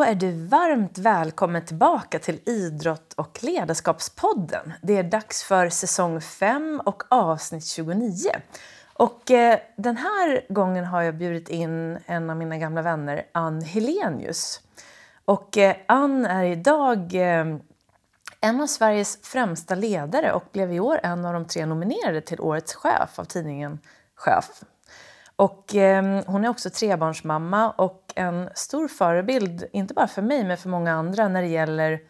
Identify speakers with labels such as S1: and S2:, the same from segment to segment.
S1: Då är du varmt välkommen tillbaka till Idrott och ledarskapspodden. Det är dags för säsong 5 och avsnitt 29. Och eh, den här gången har jag bjudit in en av mina gamla vänner, Ann Helenius. Och eh, Ann är idag eh, en av Sveriges främsta ledare och blev i år en av de tre nominerade till Årets chef av tidningen Chef. Och, eh, hon är också trebarnsmamma och en stor förebild, inte bara för mig men för många andra när det gäller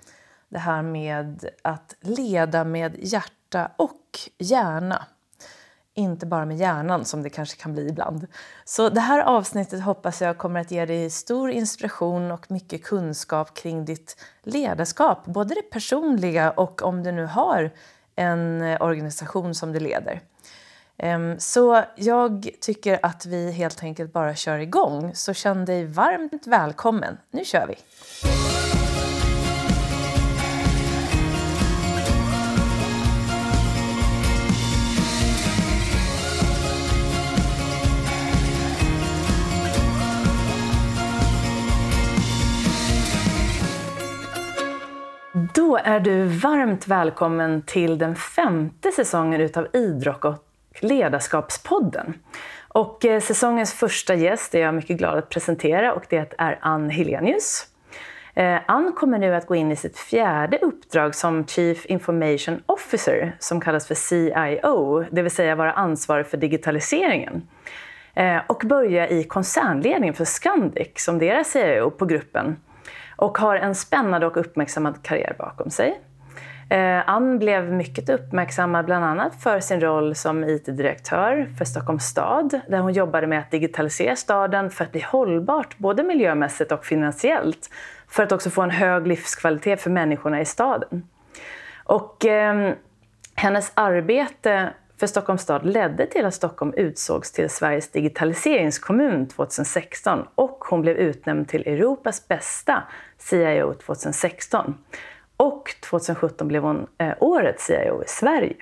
S1: det här med att leda med hjärta och hjärna. Inte bara med hjärnan som det kanske kan bli ibland. Så det här avsnittet hoppas jag kommer att ge dig stor inspiration och mycket kunskap kring ditt ledarskap. Både det personliga och om du nu har en eh, organisation som du leder. Ehm, så jag tycker att vi helt enkelt bara kör igång. Så känn dig varmt välkommen. Nu kör vi! Då är du varmt välkommen till den femte säsongen utav Idrock och Ledarskapspodden. Och eh, säsongens första gäst är jag mycket glad att presentera och det är Ann Helenius. Eh, Ann kommer nu att gå in i sitt fjärde uppdrag som Chief Information Officer som kallas för CIO, det vill säga vara ansvarig för digitaliseringen. Eh, och börja i koncernledningen för Scandic som deras CIO på gruppen och har en spännande och uppmärksammad karriär bakom sig. Eh, Ann blev mycket uppmärksammad bland annat för sin roll som IT-direktör för Stockholms stad där hon jobbade med att digitalisera staden för att bli hållbart både miljömässigt och finansiellt för att också få en hög livskvalitet för människorna i staden. Och, eh, hennes arbete för Stockholms stad ledde till att Stockholm utsågs till Sveriges digitaliseringskommun 2016 och hon blev utnämnd till Europas bästa CIO 2016. Och 2017 blev hon eh, årets CIO i Sverige.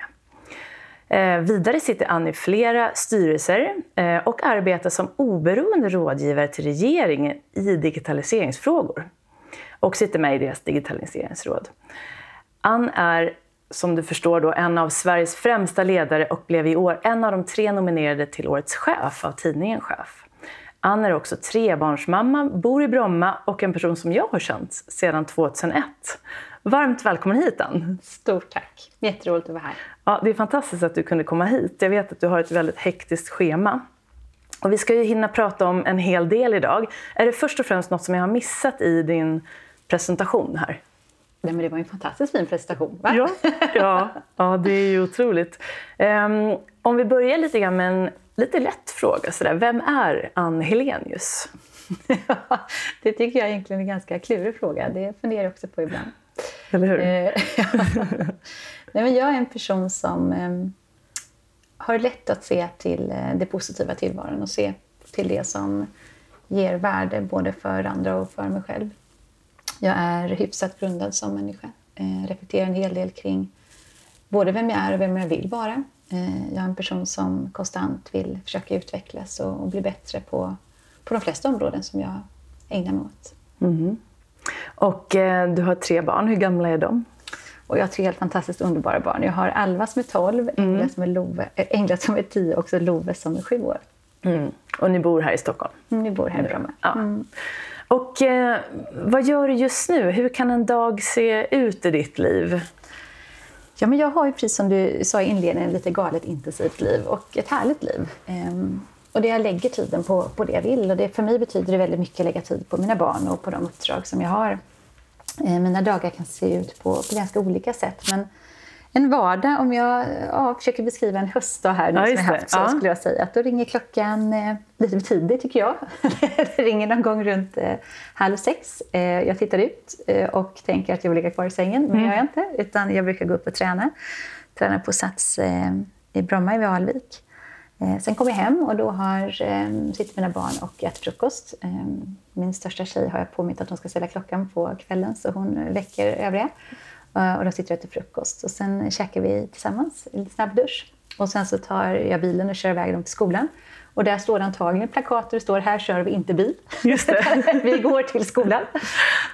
S1: Eh, vidare sitter Ann i flera styrelser eh, och arbetar som oberoende rådgivare till regeringen i digitaliseringsfrågor och sitter med i deras digitaliseringsråd. Ann är, som du förstår, då, en av Sveriges främsta ledare och blev i år en av de tre nominerade till Årets chef av tidningen Chef. Ann är också trebarnsmamma, bor i Bromma och en person som jag har känt sedan 2001. Varmt välkommen hit Ann.
S2: Stort tack. Jätteroligt att vara här.
S1: Ja, det är fantastiskt att du kunde komma hit. Jag vet att du har ett väldigt hektiskt schema. Och vi ska ju hinna prata om en hel del idag. Är det först och främst något som jag har missat i din presentation här?
S2: Nej, men det var en fantastiskt fin presentation, va?
S1: Ja, ja, ja det är ju otroligt. Um, om vi börjar lite grann med en lite lätt fråga. Sådär. Vem är Ann Helenius?
S2: det tycker jag egentligen är en ganska klurig fråga. Det funderar jag också på ibland.
S1: Eller hur? Eh,
S2: Nej, men jag är en person som um, har lätt att se till uh, det positiva tillvaron och se till det som ger värde både för andra och för mig själv. Jag är hyfsat grundad som människa. Uh, reflekterar en hel del kring både vem jag är och vem jag vill vara. Uh, jag är en person som konstant vill försöka utvecklas och, och bli bättre på, på de flesta områden som jag ägnar mig åt.
S1: Mm. Och eh, du har tre barn. Hur gamla är de?
S2: Och jag har tre helt fantastiskt underbara barn. Jag har Alva som är 12, mm. Engla, som är Love, äh, Engla som är 10 och så Love som är 7 år.
S1: Mm. Och ni bor här i Stockholm?
S2: Mm, ni bor här i Bromma.
S1: Ja. Mm. Och eh, vad gör du just nu? Hur kan en dag se ut i ditt liv?
S2: Ja, men jag har ju precis som du sa i inledningen lite galet intensivt liv och ett härligt liv. Um, och det jag lägger tiden på, på det jag vill. Och det, för mig betyder det väldigt mycket att lägga tid på mina barn och på de uppdrag som jag har. Eh, mina dagar kan se ut på, på ganska olika sätt. Men en vardag, om jag ja, försöker beskriva en höstdag här nu ja, som jag haft, så ja. skulle jag säga att då ringer klockan eh, lite tidigt tycker jag. det ringer någon gång runt eh, halv sex. Eh, jag tittar ut eh, och tänker att jag vill ligga kvar i sängen, men mm. det gör jag inte. Utan jag brukar gå upp och träna. Träna på Sats eh, i Bromma i Alvik. Eh, sen kommer jag hem och då har, ehm, sitter mina barn och äter frukost. Ehm, min största tjej har jag påmint att hon ska ställa klockan på kvällen så hon väcker övriga. Eh, och de sitter och äter frukost. Och sen käkar vi tillsammans, en snabb dusch. Och sen så tar jag bilen och kör iväg dem till skolan. Och där står antagligen plakater det står här kör vi inte bil.
S1: Just det.
S2: vi går till skolan.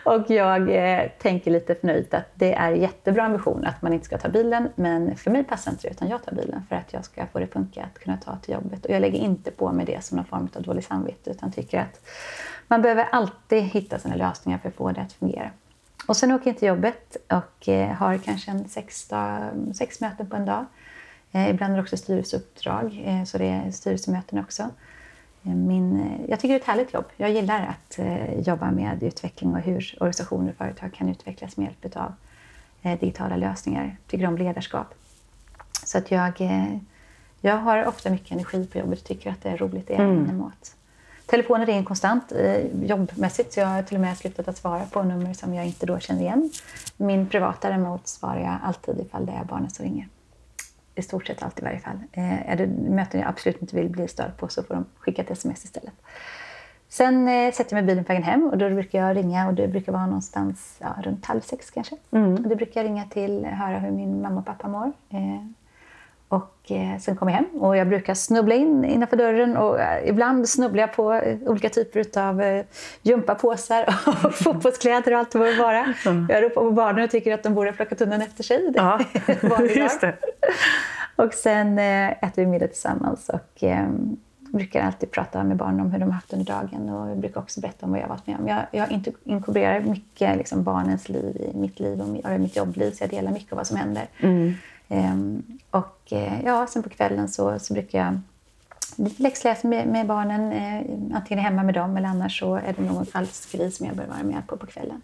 S2: Och jag eh, tänker lite förnöjt att det är jättebra ambition att man inte ska ta bilen, men för mig passar inte det utan jag tar bilen för att jag ska få det funka att kunna ta till jobbet. Och jag lägger inte på mig det som någon form av dålig samvete utan tycker att man behöver alltid hitta sina lösningar för att få det att fungera. Och sen åker jag till jobbet och eh, har kanske en sex, dag, sex möten på en dag. Eh, ibland är det också styrelseuppdrag, eh, så det är styrelsemöten också. Eh, min, jag tycker det är ett härligt jobb. Jag gillar att jobba med utveckling och hur organisationer och företag kan utvecklas med hjälp av digitala lösningar. Jag tycker om ledarskap. Så att jag, jag har ofta mycket energi på jobbet och tycker att det är roligt. Är mm. emot. Telefonen ringer konstant jobbmässigt så jag har till och med slutat att svara på nummer som jag inte då känner igen. Min privata däremot svarar jag alltid ifall det är barnen som ringer i stort sett alltid i varje fall. Eh, är det möten jag absolut inte vill bli störd på så får de skicka ett sms istället. Sen eh, sätter jag mig i bilen på vägen hem och då brukar jag ringa och det brukar vara någonstans ja, runt halv sex kanske. Mm. Och då brukar jag ringa till höra hur min mamma och pappa mår. Eh, och eh, sen kommer jag hem och jag brukar snubbla in innanför dörren och eh, ibland snubblar jag på eh, olika typer av eh, gympapåsar och fotbollskläder och allt vad det vara. Mm. Jag ropar på barnen och tycker att de borde ha plockat undan efter sig.
S1: Ja, just det.
S2: Och sen eh, äter vi middag tillsammans och eh, brukar alltid prata med barnen om hur de har haft under dagen och jag brukar också berätta om vad jag har varit med om. Jag, jag inkorporerar mycket liksom, barnens liv i mitt liv och mitt jobbliv så jag delar mycket av vad som händer. Mm. Um, och uh, ja, sen på kvällen så, så brukar jag lite läxläsa med, med barnen, eh, antingen hemma med dem eller annars så är det någon falskgrej som jag bör vara med på på kvällen.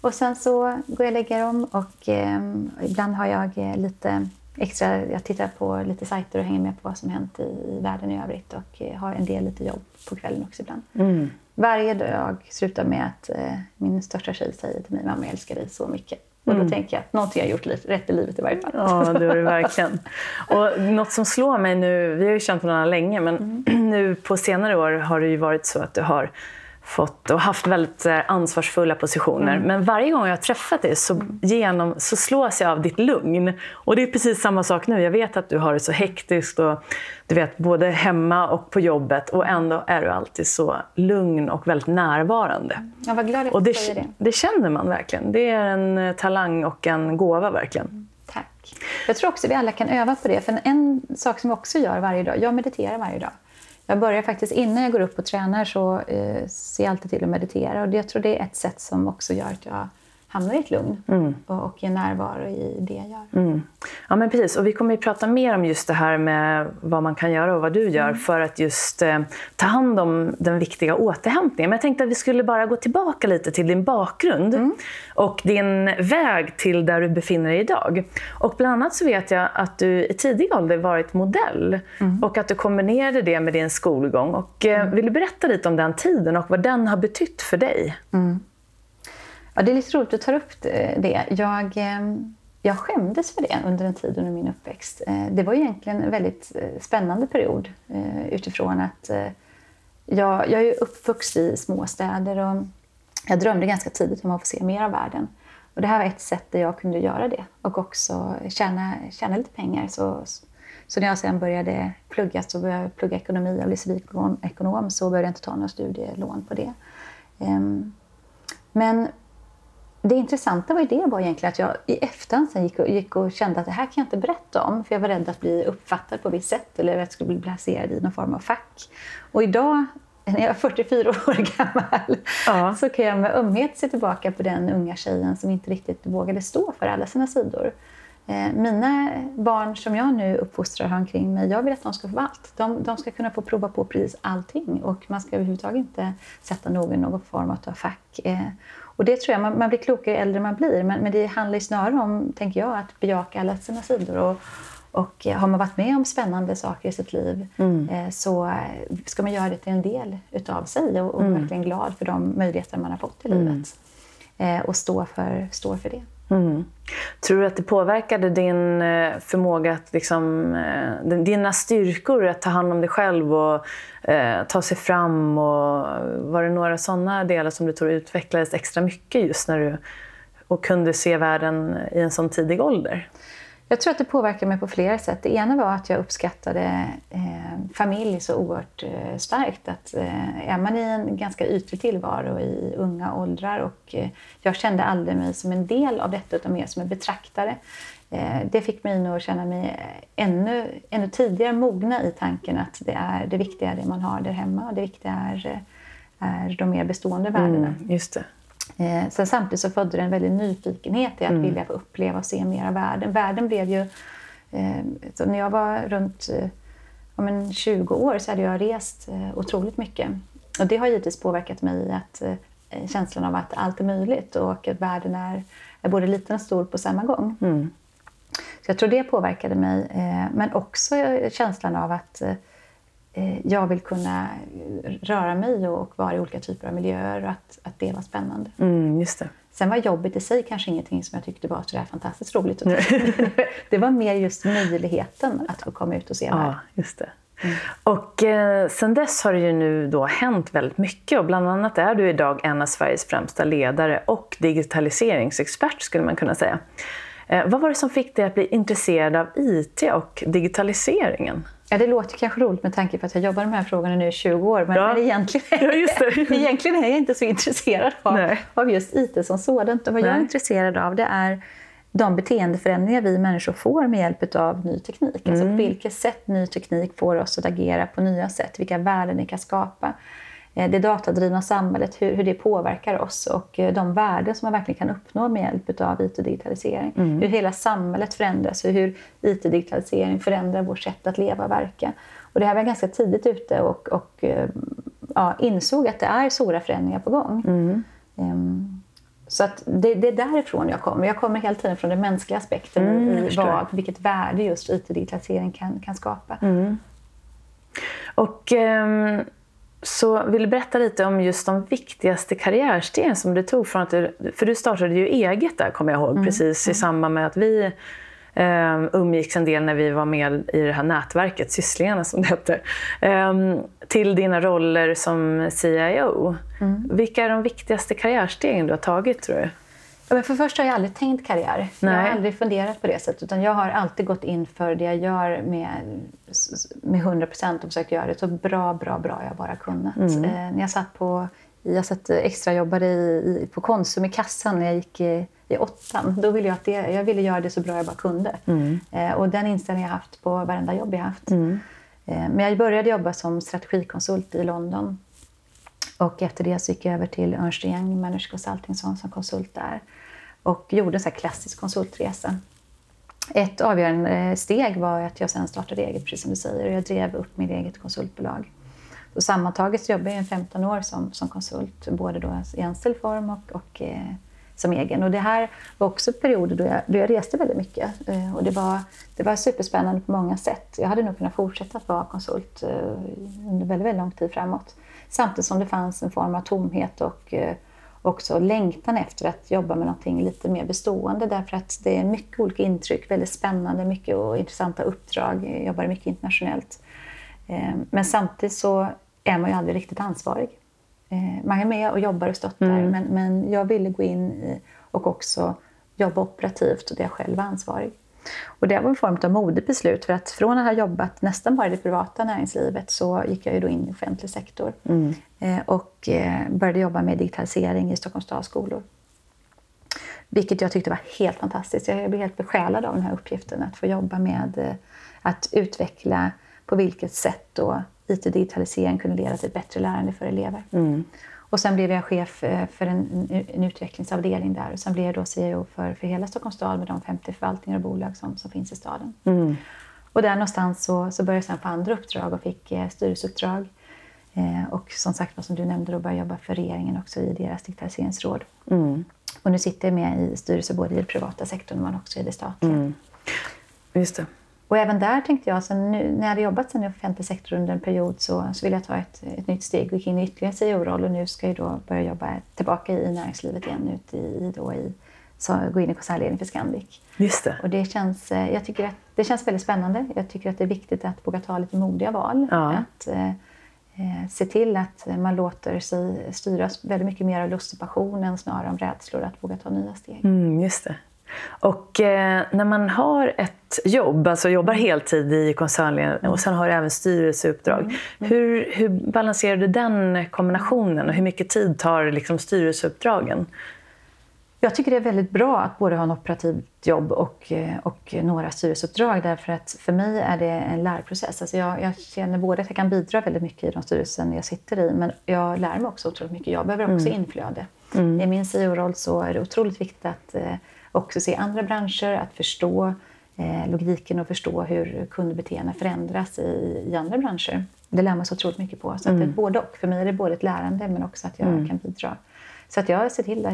S2: Och sen så går jag och lägger dem och eh, ibland har jag eh, lite extra, jag tittar på lite sajter och hänger med på vad som hänt i, i världen i övrigt och eh, har en del lite jobb på kvällen också ibland. Mm. Varje dag slutar med att eh, min största tjej säger till mig, mamma jag älskar dig så mycket. Och då mm. tänker jag att någonting har gjort rätt i livet i varje fall.
S1: Ja, det har du verkligen. Och något som slår mig nu, vi har ju känt varandra länge, men mm. nu på senare år har det ju varit så att du har fått och haft väldigt eh, ansvarsfulla positioner. Mm. Men varje gång jag har träffat dig så, genom, så slås jag av ditt lugn. Och det är precis samma sak nu. Jag vet att du har det så hektiskt, och, du vet, både hemma och på jobbet. Och ändå är du alltid så lugn och väldigt närvarande.
S2: Jag var glad att
S1: och det,
S2: säger det.
S1: Det känner man verkligen. Det är en eh, talang och en gåva verkligen. Mm,
S2: tack. Jag tror också att vi alla kan öva på det. För en sak som jag också gör varje dag, jag mediterar varje dag. Jag börjar faktiskt, innan jag går upp och tränar så eh, ser jag alltid till att meditera. Och jag tror det är ett sätt som också gör att jag hamnar i ett lugn mm. och, och en närvaro i det jag gör.
S1: Mm. Ja, men precis. Och vi kommer att prata mer om just det här med vad man kan göra och vad du gör mm. för att just eh, ta hand om den viktiga återhämtningen. Men jag tänkte att vi skulle bara gå tillbaka lite till din bakgrund mm. och din väg till där du befinner dig idag. Och bland annat så vet jag att du i tidig ålder varit modell mm. och att du kombinerade det med din skolgång. Och, eh, mm. vill du berätta lite om den tiden och vad den har betytt för dig?
S2: Ja, det är lite roligt att du tar upp det. Jag, eh, jag skämdes för det under en tid under min uppväxt. Eh, det var egentligen en väldigt eh, spännande period utifrån att jag, jag är uppvuxen i småstäder och jag drömde ganska tidigt om att få se mer av världen. Och det här var ett sätt där jag kunde göra det och också tjäna, tjäna lite pengar. Så, så när jag sen började plugga, så började jag plugga ekonomi och blev civilekonom, så började jag inte ta några studielån på det. Ehm, men det intressanta var ju det var egentligen att jag i efterhand sen gick och, gick och kände att det här kan jag inte berätta om för jag var rädd att bli uppfattad på visst sätt eller att jag skulle bli placerad i någon form av fack. Och idag, när jag är 44 år gammal, ja. så kan jag med ömhet se tillbaka på den unga tjejen som inte riktigt vågade stå för alla sina sidor. Eh, mina barn som jag nu uppfostrar har omkring mig, jag vill att de ska få allt. De, de, ska kunna få prova på precis allting och man ska överhuvudtaget inte sätta någon i någon form av fack. Eh, och det tror jag, man, man blir klokare ju äldre man blir, men, men det handlar snarare om, tänker jag, att bejaka alla sina sidor. Och, och har man varit med om spännande saker i sitt liv mm. eh, så ska man göra det till en del utav sig och, och mm. verkligen glad för de möjligheter man har fått i livet. Mm. Eh, och stå för, stå för det. Mm.
S1: Tror du att det påverkade din eh, förmåga att liksom, eh, dina styrkor att ta hand om dig själv och eh, ta sig fram? Och eh, var det några sådana delar som du tror utvecklades extra mycket just när du och kunde se världen i en sån tidig ålder?
S2: Jag tror att det påverkade mig på flera sätt. Det ena var att jag uppskattade eh, familj så oerhört eh, starkt. Att, eh, är man i en ganska ytlig tillvaro i unga åldrar och eh, jag kände aldrig mig som en del av detta utan mer som en betraktare. Eh, det fick mig nog att känna mig eh, ännu, ännu tidigare mogna i tanken att det, är, det viktiga är det man har där hemma och det viktiga är, eh, är de mer bestående värdena.
S1: Mm, just det.
S2: Eh, sen samtidigt så födde det en väldig nyfikenhet i att mm. vilja få uppleva och se mer av världen. Världen blev ju... Eh, när jag var runt eh, ja, 20 år så hade jag rest eh, otroligt mycket. Och det har givetvis påverkat mig i att, eh, känslan av att allt är möjligt och att världen är, är både liten och stor på samma gång. Mm. Så jag tror det påverkade mig. Eh, men också känslan av att Eh, jag vill kunna röra mig och vara i olika typer av miljöer och att, att det var spännande.
S1: Mm, just det.
S2: Sen var jobbet i sig kanske ingenting som jag tyckte var så fantastiskt roligt. det var mer just möjligheten att få komma ut och se
S1: ja, just det. Mm. Och eh, sen dess har det ju nu då hänt väldigt mycket och bland annat är du idag en av Sveriges främsta ledare och digitaliseringsexpert skulle man kunna säga. Eh, vad var det som fick dig att bli intresserad av IT och digitaliseringen?
S2: Ja, det låter kanske roligt med tanke på att jag jobbar med de här frågorna nu i 20 år. Men, ja. men egentligen,
S1: ja,
S2: egentligen är jag inte så intresserad av, av just IT som sådant. Och vad Nej. jag är intresserad av det är de beteendeförändringar vi människor får med hjälp av ny teknik. Alltså mm. Alltså på vilket sätt ny teknik får oss att agera på nya sätt, vilka värden det kan skapa. Eh, det datadrivna samhället, hur, hur det påverkar oss och eh, de värden som man verkligen kan uppnå med hjälp av IT och digitalisering. Mm. Hur hela samhället förändras och hur IT och digitalisering förändrar vårt sätt att leva och verka. Och det här var jag ganska tidigt ute och, och eh, ja, insåg att det är stora förändringar på gång. Mm. Um, så att det, det, är därifrån jag kommer. Jag kommer hela tiden från den mänskliga aspekten mm, i vad, vilket värde just IT och digitalisering kan, kan skapa.
S1: Mm. Och um, så vill du berätta lite om just de viktigaste karriärstegen som du tog från att du, för du startade ju eget där kommer jag ihåg, mm. precis i mm. samband med att vi eh, umgicks en del när vi var med i det här nätverket, Sysslingarna som det hette, eh, till dina roller som CIO. Mm. Vilka är de viktigaste karriärstegen du har tagit tror du?
S2: Men för först har jag aldrig tänkt karriär. Nej. Jag har aldrig funderat på det sättet. Utan jag har alltid gått in för det jag gör med, med 100 procent och försökt göra det så bra, bra, bra jag bara kunnat. Mm. Eh, när jag satt på jag satt extra jobbade i, i, på Konsum i kassan när jag gick i, i åttan. Då ville jag, att det, jag ville göra det så bra jag bara kunde. Mm. Eh, och den inställningen jag haft på varenda jobb jag haft. Mm. Eh, men jag började jobba som strategikonsult i London. Och efter det så gick jag över till Ernst Young Management Consulting som konsult där och gjorde en så klassisk konsultresa. Ett avgörande eh, steg var att jag sen startade eget, precis som du säger, och jag drev upp mitt eget konsultbolag. Så sammantaget så jobbade jag i 15 år som, som konsult, både då i anställd form och, och eh, som egen. Och det här var också perioder då jag, då jag reste väldigt mycket. Eh, och det var, det var superspännande på många sätt. Jag hade nog kunnat fortsätta att vara konsult eh, under väldigt, väldigt lång tid framåt. Samtidigt som det fanns en form av tomhet och eh, också längtan efter att jobba med någonting lite mer bestående därför att det är mycket olika intryck, väldigt spännande, mycket och intressanta uppdrag. Jag jobbar mycket internationellt. Eh, men samtidigt så är man ju aldrig riktigt ansvarig. Eh, man är med och jobbar och stöttar mm. men, men jag ville gå in och också jobba operativt och där jag själv var ansvarig. Och det var en form av modigt beslut för att från att ha jobbat nästan bara i det privata näringslivet så gick jag ju då in i offentlig sektor mm. Eh, och eh, började jobba med digitalisering i Stockholms stads skolor. Vilket jag tyckte var helt fantastiskt. Jag blev helt besjälad av den här uppgiften att få jobba med eh, att utveckla på vilket sätt då IT och digitalisering kunde leda till ett bättre lärande för elever. Mm. Och sen blev jag chef eh, för en, en utvecklingsavdelning där och sen blev jag då CEO för, för hela Stockholms stad med de 50 förvaltningar och bolag som, som finns i staden. Mm. Och där någonstans så, så började jag sen få andra uppdrag och fick eh, styrelseuppdrag. Eh, och som sagt, som du nämnde, då började jag jobba för regeringen också i deras digitaliseringsråd. Mm. Och nu sitter jag med i styrelse både i den privata sektorn men också i det statliga. Mm.
S1: Just det.
S2: Och även där tänkte jag, sen nu, när jag hade jobbat sen i offentlig sektor under en period så, så ville jag ta ett, ett nytt steg och gick in i ytterligare en CEO-roll och nu ska jag då börja jobba tillbaka i näringslivet igen, ut i, då i, så, gå in i koncernledning för Scandic.
S1: Just det.
S2: Och det känns, eh, jag tycker att det känns väldigt spännande. Jag tycker att det är viktigt att våga ta lite modiga val. Ja. Att eh, eh, se till att man låter sig styras väldigt mycket mer av lust och passion än snarare av rädslor att våga ta nya steg.
S1: Mm, just det. Och eh, när man har ett jobb, alltså jobbar heltid i koncernledningen och sen har du även styrelseuppdrag. Mm. Mm. Hur, hur balanserar du den kombinationen och hur mycket tid tar liksom styrelseuppdragen?
S2: Jag tycker det är väldigt bra att både ha en operativt jobb och, och några styrelseuppdrag därför att för mig är det en lärprocess. Alltså jag, jag känner både att jag kan bidra väldigt mycket i de styrelsen jag sitter i men jag lär mig också otroligt mycket. Jag behöver också mm. inflöde. Mm. I min CEO-roll så är det otroligt viktigt att eh, också se andra branscher, att förstå eh, logiken och förstå hur kundbeteenden förändras i, i andra branscher. Det lär man sig otroligt mycket på. Så mm. att det är både och. För mig är det både ett lärande men också att jag mm. kan bidra. Så att jag ser till att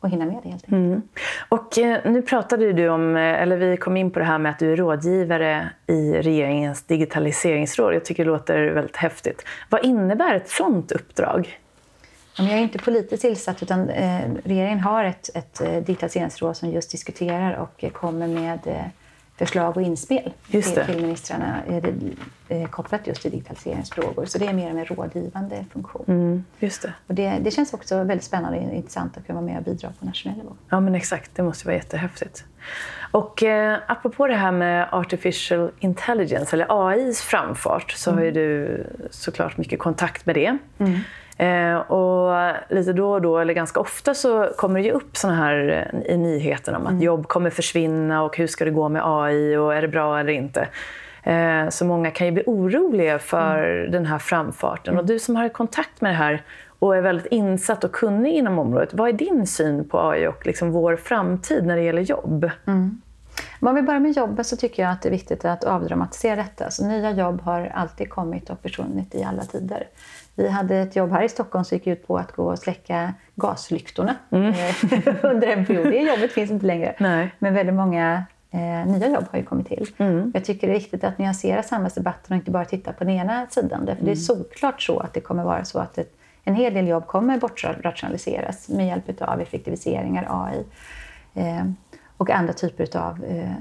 S2: och hinna med det helt enkelt. Mm.
S1: Och eh, nu pratade du om, eh, eller vi kom in på det här med att du är rådgivare i regeringens digitaliseringsråd. Jag tycker det låter väldigt häftigt. Vad innebär ett sådant uppdrag?
S2: Jag är inte politiskt tillsatt utan eh, regeringen har ett, ett digitaliseringsråd som just diskuterar och kommer med förslag och inspel till, till ministrarna eh, kopplat just till digitaliseringsfrågor. Så det är mer en rådgivande funktion. Mm,
S1: just det.
S2: Och det, det känns också väldigt spännande och intressant att kunna vara med och bidra på nationell nivå.
S1: Ja, men exakt. Det måste vara jättehäftigt. Och eh, apropå det här med artificial intelligence, eller AIs framfart, så mm. har ju du såklart mycket kontakt med det. Mm. Eh, och lite då och då, eller ganska ofta, så kommer det ju upp såna här eh, i nyheterna om att mm. jobb kommer försvinna och hur ska det gå med AI och är det bra eller inte? Eh, så många kan ju bli oroliga för mm. den här framfarten. Mm. Och du som har kontakt med det här och är väldigt insatt och kunnig inom området, vad är din syn på AI och liksom vår framtid när det gäller jobb?
S2: Mm. Om vi börjar med jobben så tycker jag att det är viktigt att avdramatisera detta. Så nya jobb har alltid kommit och försvunnit i alla tider. Vi hade ett jobb här i Stockholm som gick ut på att gå och släcka gaslyktorna mm. Eh, under en period. Det jobbet finns inte längre. Nej. Men väldigt många eh, nya jobb har ju kommit till. Mm. Jag tycker det är viktigt att nyansera samhällsdebatten och inte bara titta på den ena sidan. Därför mm. det är mm. såklart så att det kommer vara så att ett, en hel del jobb kommer bortrationaliseras med hjälp av effektiviseringar, AI eh, och andra typer av eh,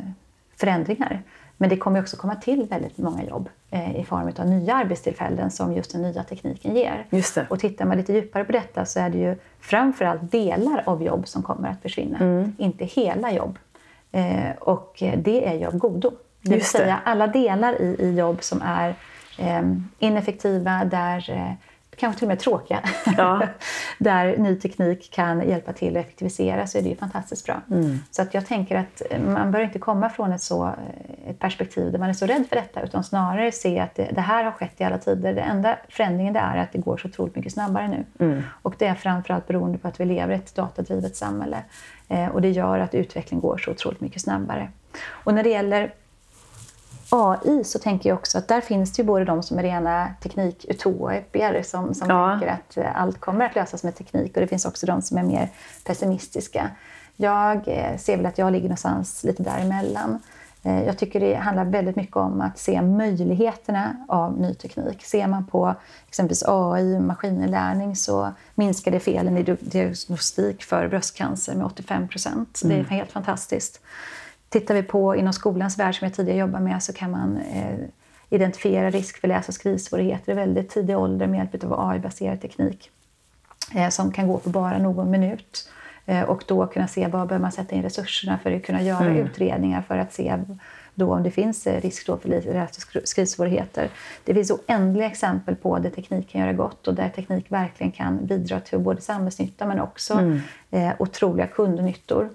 S2: förändringar. Men det kommer också komma till väldigt många jobb i form av nya arbetstillfällen som just den nya tekniken ger.
S1: Just det.
S2: Och tittar man lite djupare på detta så är det ju framförallt delar av jobb som kommer att försvinna, mm. inte hela jobb. Eh, och det är ju av godo. Det vill säga alla delar i, i jobb som är eh, ineffektiva, där eh, kanske till och med tråkiga, ja. där ny teknik kan hjälpa till att effektivisera så är det ju fantastiskt bra. Mm. Så att jag tänker att man bör inte komma från ett, så, ett perspektiv där man är så rädd för detta utan snarare se att det, det här har skett i alla tider. Det enda förändringen det är att det går så otroligt mycket snabbare nu. Mm. Och det är framförallt beroende på att vi lever i ett datadrivet samhälle. Eh, och det gör att utvecklingen går så otroligt mycket snabbare. Och när det gäller AI så tänker jag också att där finns det ju både de som är rena teknikutopier som, som ja. tänker att eh, allt kommer att lösas med teknik och det finns också de som är mer pessimistiska. Jag eh, ser väl att jag ligger någonstans lite däremellan. Eh, jag tycker det handlar väldigt mycket om att se möjligheterna av ny teknik. Ser man på exempelvis AI, maskininlärning, så minskar det felen i diagnostik för bröstcancer med 85 procent. Mm. Det är helt fantastiskt. Tittar vi på inom skolans värld som jag tidigare jobbat med så kan man eh, identifiera risk för läs och skrivsvårigheter i väldigt tidig ålder med hjälp av AI-baserad teknik eh, som kan gå på bara någon minut. Eh, och då kunna se var behöver man sätta in resurserna för att kunna göra mm. utredningar för att se då om det finns eh, risk då för läs och skrivsvårigheter. Det finns oändliga exempel på där teknik kan göra gott och där teknik verkligen kan bidra till både samhällsnytta men också mm. eh, otroliga kundnyttor.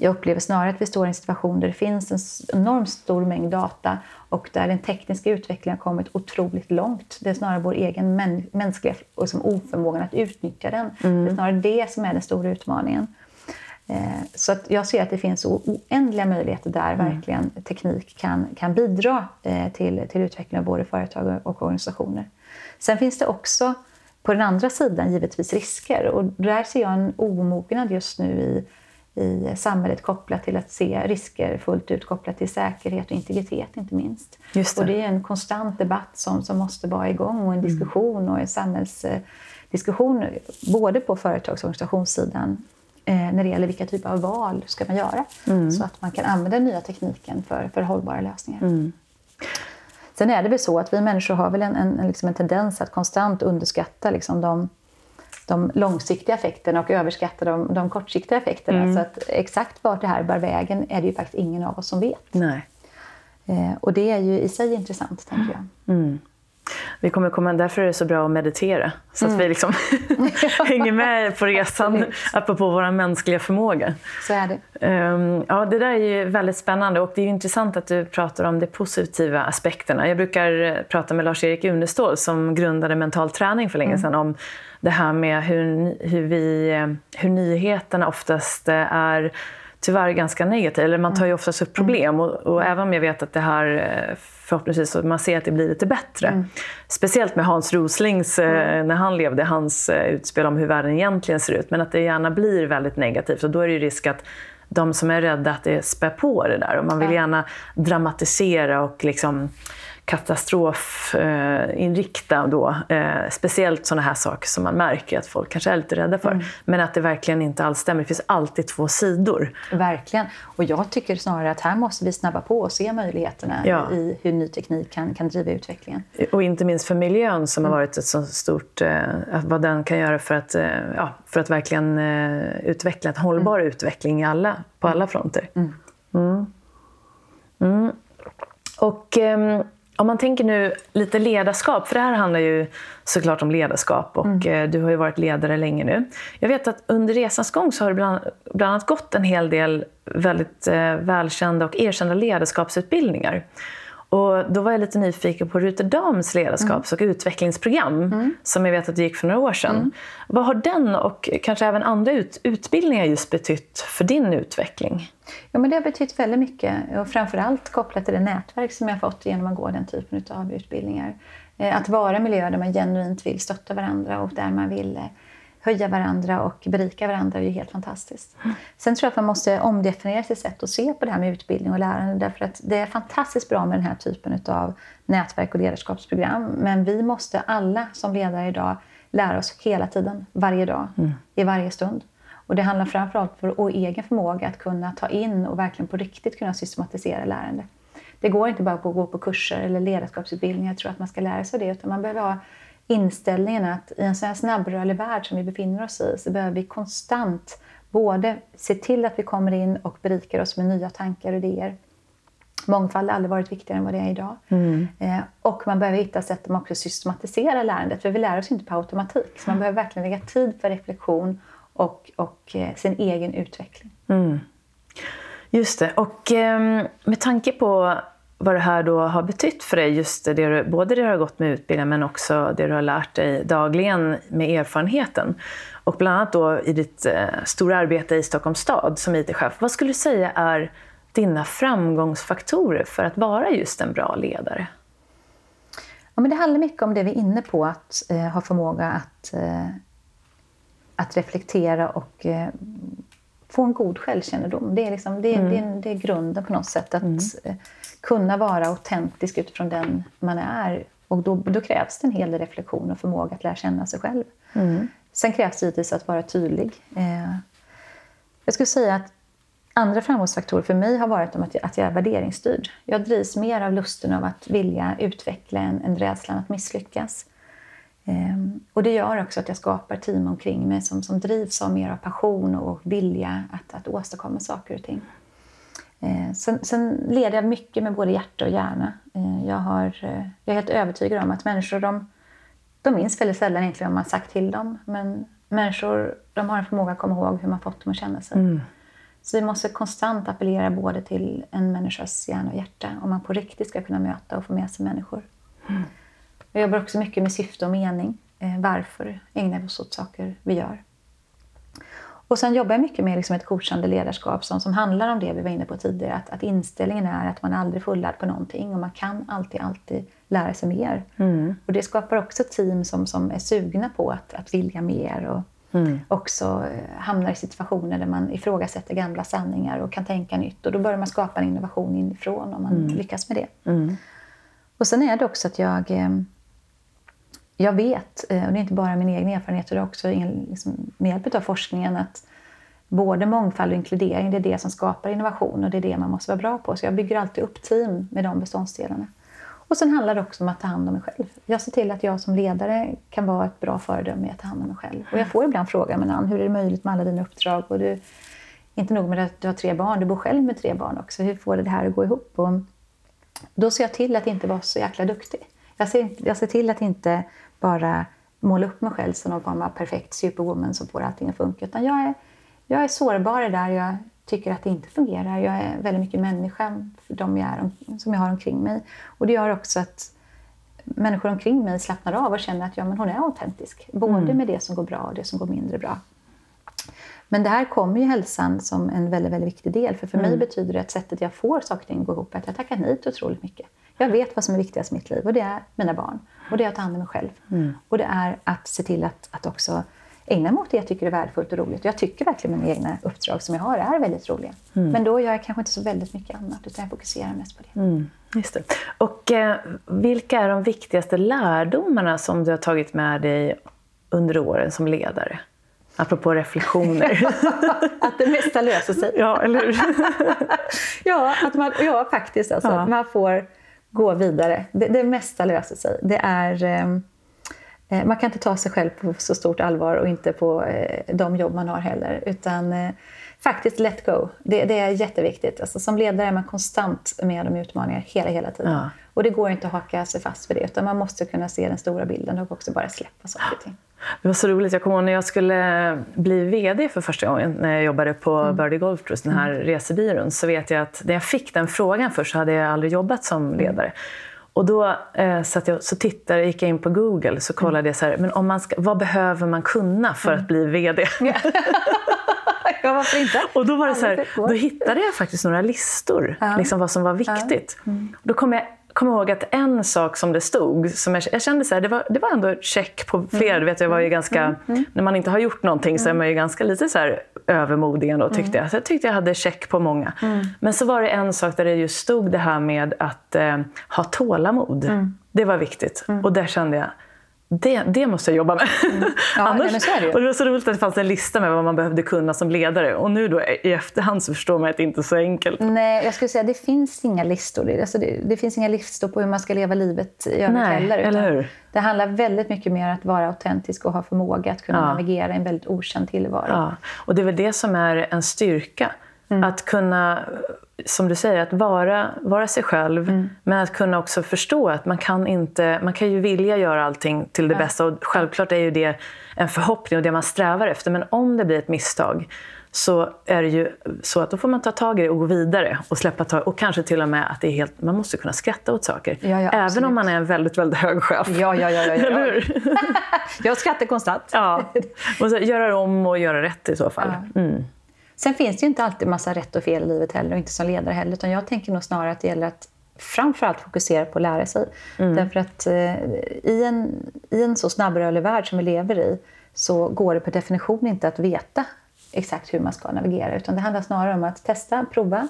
S2: Jag upplever snarare att vi står i en situation där det finns en enormt stor mängd data och där den tekniska utvecklingen har kommit otroligt långt. Det är snarare vår egen mäns mänskliga och som oförmågan att utnyttja den. Mm. Det är snarare det som är den stora utmaningen. Eh, så att jag ser att det finns oändliga möjligheter där mm. verkligen teknik kan, kan bidra eh, till, till utveckling av både företag och organisationer. Sen finns det också på den andra sidan givetvis risker och där ser jag en omognad just nu i i samhället kopplat till att se risker fullt ut kopplat till säkerhet och integritet inte minst. Det. Och det är en konstant debatt som, som måste vara igång och en mm. diskussion och en samhällsdiskussion både på företags och organisationssidan eh, när det gäller vilka typer av val ska man göra mm. så att man kan använda den nya tekniken för, för hållbara lösningar. Mm. Sen är det väl så att vi människor har väl en, en, liksom en tendens att konstant underskatta liksom de de långsiktiga effekterna och överskatta de, de kortsiktiga effekterna. Mm. Så att exakt vart det här bär vägen är det ju faktiskt ingen av oss som vet.
S1: Nej.
S2: Eh, och det är ju i sig intressant, tänker jag.
S1: Mm. Vi kommer komma, därför är det så bra att meditera, så att mm. vi liksom hänger med på resan, apropå vår mänskliga förmåga.
S2: Så är det.
S1: Um, ja, det där är ju väldigt spännande och det är intressant att du pratar om de positiva aspekterna. Jag brukar eh, prata med Lars-Erik Unestål som grundade Mental träning för länge mm. sedan om det här med hur, hur, vi, eh, hur nyheterna oftast eh, är tyvärr ganska negativa. Eller man tar ju oftast upp problem. Och, och även om jag vet att det här förhoppningsvis så man ser att det blir lite bättre. Mm. Speciellt med Hans Roslings, mm. när han levde, hans utspel om hur världen egentligen ser ut. Men att det gärna blir väldigt negativt och då är det risk att de som är rädda att det spär på det där. Och man vill gärna dramatisera och liksom katastrofinriktad. Då. Eh, speciellt sådana här saker som man märker att folk kanske är lite rädda för. Mm. Men att det verkligen inte alls stämmer. Det finns alltid två sidor.
S2: Verkligen. Och jag tycker snarare att här måste vi snabba på och se möjligheterna ja. i hur ny teknik kan, kan driva utvecklingen.
S1: Och inte minst för miljön som mm. har varit ett så stort... Eh, vad den kan göra för att, eh, ja, för att verkligen utveckla en hållbar mm. utveckling i alla, på alla fronter. Mm. Mm. mm. Och... Om man tänker nu lite ledarskap, för det här handlar ju såklart om ledarskap och mm. Eh, du har ju varit ledare länge nu. Jag vet att under resans gång så har det bland, bland annat gått en hel del väldigt eh, välkända och erkända ledarskapsutbildningar. Och då var jag lite nyfiken på Rute Dams ledarskaps och utvecklingsprogram mm. som jag vet att du gick för några år sedan. Mm. Vad har den och kanske även andra ut, utbildningar just betytt för din utveckling?
S2: Ja, men det har betytt väldigt mycket och framförallt kopplat till det nätverk som jag fått genom att gå den typen av utbildningar. Eh, att vara miljöer där man genuint vill stötta varandra och där man vill eh, höja varandra och berika varandra är ju helt fantastiskt. Mm. Sen tror jag att man måste omdefiniera sitt sätt att se på det här med utbildning och lärande därför att det är fantastiskt bra med den här typen av nätverk och ledarskapsprogram men vi måste alla som ledare idag lära oss hela tiden, varje dag, mm. i varje stund. Och det handlar framförallt om vår egen förmåga att kunna ta in och verkligen på riktigt kunna systematisera lärande. Det går inte bara att gå på kurser eller ledarskapsutbildningar och tro att man ska lära sig det, utan man behöver ha inställningen att i en så här snabbrörlig värld som vi befinner oss i så behöver vi konstant både se till att vi kommer in och berikar oss med nya tankar och idéer. Mångfald har aldrig varit viktigare än vad det är idag. Mm. Eh, och man behöver hitta sätt att också systematisera lärandet, för vi lär oss inte på automatik. Så man behöver verkligen lägga tid för reflektion och, och eh, sin egen utveckling. Mm.
S1: Just det. Och eh, med tanke på vad det här då har betytt för dig, just det, du, både det du har gått med utbildningen men också det du har lärt dig dagligen med erfarenheten. Och bland annat då i ditt eh, stora arbete i Stockholms stad som IT-chef. Vad skulle du säga är dina framgångsfaktorer för att vara just en bra ledare?
S2: Ja, men det handlar mycket om det vi är inne på, att eh, ha förmåga att, eh, att reflektera och eh, få en god självkännedom. Det är, liksom, det, mm. det, det är grunden på något sätt. Att mm. Eh, kunna vara autentisk utifrån den man är. Och då, då, krävs det en hel del reflektion och förmåga att lära känna sig själv. Mm. Sen krävs det givetvis att vara tydlig. Eh, jag skulle säga att andra framgångsfaktorer för mig har varit att, att jag är värderingsstyrd. Jag drivs mer av lusten av att vilja utveckla än, än rädslan att misslyckas. Ehm, och det gör också att jag skapar team omkring mig som, som drivs av mer av passion och vilja att, att åstadkomma saker och ting. Eh, sen, sen, leder jag mycket med både hjärta och hjärna. Eh, jag, har, eh, jag är helt övertygad om att människor de, de minns väldigt sällan egentligen vad man sagt till dem. Men människor de har en förmåga att komma ihåg hur man fått dem att känna sig. Mm. Så vi måste konstant appellera både till en människas hjärna och hjärta om man på riktigt ska kunna möta och få med sig människor. Mm. Jag jobbar också mycket med syfte och mening. Eh, varför ägnar vi oss åt saker vi gör? Och sen jobbar jag mycket med liksom ett coachande ledarskap som, som handlar om det vi var inne på tidigare. Att, att inställningen är att man aldrig är fullärd på någonting och man kan alltid, alltid lära sig mer. Mm. Och det skapar också team som, som är sugna på att, att vilja mer och mm. också eh, hamnar i situationer där man ifrågasätter gamla sanningar och kan tänka nytt. Och då börjar man skapa en innovation inifrån om man mm. lyckas med det. Mm. Och sen är det också att jag eh, jag vet, eh, och det är inte bara min egen erfarenhet, utan också liksom, med hjälp av forskningen, att både mångfald och inkludering, det är det som skapar innovation och det är det man måste vara bra på. Så jag bygger alltid upp team med de beståndsdelarna. Och sen handlar det också om att ta hand om mig själv. Jag ser till att jag som ledare kan vara ett bra föredöme i att ta hand om mig själv. Och jag får ibland frågan, men Ann, hur är det möjligt med alla dina uppdrag? Och du, inte nog med att du har tre barn, du bor själv med tre barn också. Hur får du det här att gå ihop? Och då ser jag till att inte vara så jäkla duktig. Jag ser, jag ser till att inte bara måla upp mig själv som någon form av perfekt superwoman som får allting att funka. Utan jag är, jag är sårbar där jag tycker att det inte fungerar. Jag är väldigt mycket människa för de jag är, som jag har omkring mig. Och det gör också att människor omkring mig slappnar av och känner att ja, men hon är autentisk. Både mm. med det som går bra och det som går mindre bra. Men det här kommer ju hälsan som en väldigt, väldigt viktig del. För för mm. mig betyder det att sättet jag får saker och ting gå ihop är att jag tackar nej till otroligt mycket. Jag vet vad som är viktigast i mitt liv och det är mina barn. Och det är att ta hand om mig själv. Mm. Och det är att se till att, att också ägna mig åt det jag tycker är värdefullt och roligt. jag tycker verkligen mina egna uppdrag som jag har är väldigt roliga. Mm. Men då gör jag kanske inte så väldigt mycket annat utan jag fokuserar mest på det.
S1: Mm. Just det. Och eh, vilka är de viktigaste lärdomarna som du har tagit med dig under åren som ledare? Apropå reflektioner.
S2: att det mesta löser sig.
S1: Ja, eller hur?
S2: ja, att man, ja, faktiskt. Alltså, ja. Man får gå vidare. Det, det mesta löser sig. Det är... Eh, Eh, man kan inte ta sig själv på så stort allvar och inte på eh, de jobb man har heller. Utan eh, faktiskt let go. Det, det, är jätteviktigt. Alltså, som ledare är man konstant med om utmaningar hela, hela tiden. Ja. Och det går inte att haka sig fast vid det. Utan man måste kunna se den stora bilden och också bara släppa saker och ting.
S1: Det var så roligt. Jag kommer ihåg när jag skulle bli VD för första gången när jag jobbade på mm. Birdie Golf Trust, den här mm. resebyrån, så vet jag att när jag fick den frågan först så hade jag aldrig jobbat som ledare. Och då eh, satt jag, så tittade, gick jag in på Google så kollade jag så här, men om man ska, vad behöver man kunna för att bli VD?
S2: ja, varför inte?
S1: Och då, var det så här, då hittade jag faktiskt några listor, ja. liksom vad som var viktigt. Ja. Mm. Då kom jag kommer ihåg att en sak som det stod, som jag, jag kände så här, det var, det var ändå check på flera. Mm. Du vet, jag var ju ganska, mm. mm. När man inte har gjort någonting så är man ju ganska lite så här övermodig ändå, tyckte mm. jag. Så jag tyckte jag hade check på många. Mm. Men så var det en sak där det just stod det här med att eh, ha tålamod. Mm. Det var viktigt. Och där kände jag, det, det måste jag jobba med. Mm. Ja, Annars, det och det var så roligt att det fanns en lista med vad man behövde kunna som ledare. Och nu då i efterhand så förstår man att det inte är så enkelt.
S2: Nej, jag skulle säga att det finns inga listor. Alltså det, det finns inga listor på hur man ska leva livet i övrigt heller.
S1: Eller hur?
S2: Det handlar väldigt mycket mer om att vara autentisk och ha förmåga att kunna ja. navigera i en väldigt okänd tillvaro.
S1: Ja. Och det är väl det som är en styrka. Mm. Att kunna som du säger, att vara, vara sig själv, mm. men att kunna också förstå att man kan inte, man kan ju vilja göra allting till det ja. bästa och självklart är ju det en förhoppning och det man strävar efter. Men om det blir ett misstag så är det ju så att då får man ta tag i det och gå vidare och släppa tag och kanske till och med att det är helt, man måste kunna skratta åt saker.
S2: Ja, ja,
S1: Även om man är en väldigt, väldigt hög chef.
S2: Ja, ja, ja. ja. Eller hur? jag skrattar konstant.
S1: ja. Och så, göra om och göra rätt i så fall. Mm.
S2: Sen finns det ju inte alltid massa rätt och fel i livet heller och inte som ledare heller. Utan jag tänker nog snarare att det gäller att framförallt fokusera på att lära sig. Mm. Därför att eh, i, en, i en så snabbrörlig värld som vi lever i så går det per definition inte att veta exakt hur man ska navigera. Utan det handlar snarare om att testa, prova,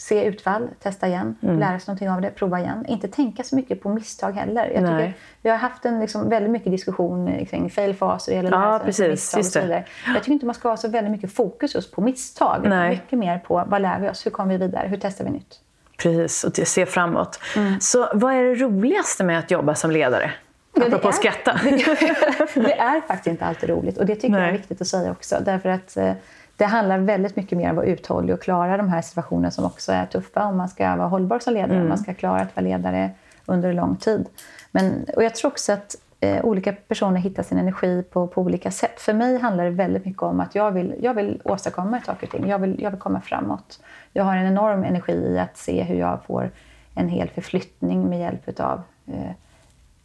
S2: se utfall, testa igen, mm. lära sig någonting av det, prova igen. Inte tänka så mycket på misstag heller. Jag tycker, vi har haft en liksom väldigt mycket diskussion kring failfaser eller
S1: ja, precis,
S2: och så vidare. Jag tycker inte man ska ha så väldigt mycket fokus just på misstag. Nej. Mycket mer på vad lär vi oss, hur kommer vi vidare, hur testar vi nytt?
S1: Precis, och se framåt. Mm. Så vad är det roligaste med att jobba som ledare? Apropå att skratta.
S2: det är faktiskt inte alltid roligt och det tycker Nej. jag är viktigt att säga också. Därför att eh, det handlar väldigt mycket mer om att vara uthållig och klara de här situationerna som också är tuffa om man ska vara hållbar som ledare, mm. om man ska klara att vara ledare under lång tid. Men, och jag tror också att eh, olika personer hittar sin energi på, på olika sätt. För mig handlar det väldigt mycket om att jag vill, jag vill åstadkomma saker och ting. Jag vill, jag vill komma framåt. Jag har en enorm energi i att se hur jag får en hel förflyttning med hjälp av eh,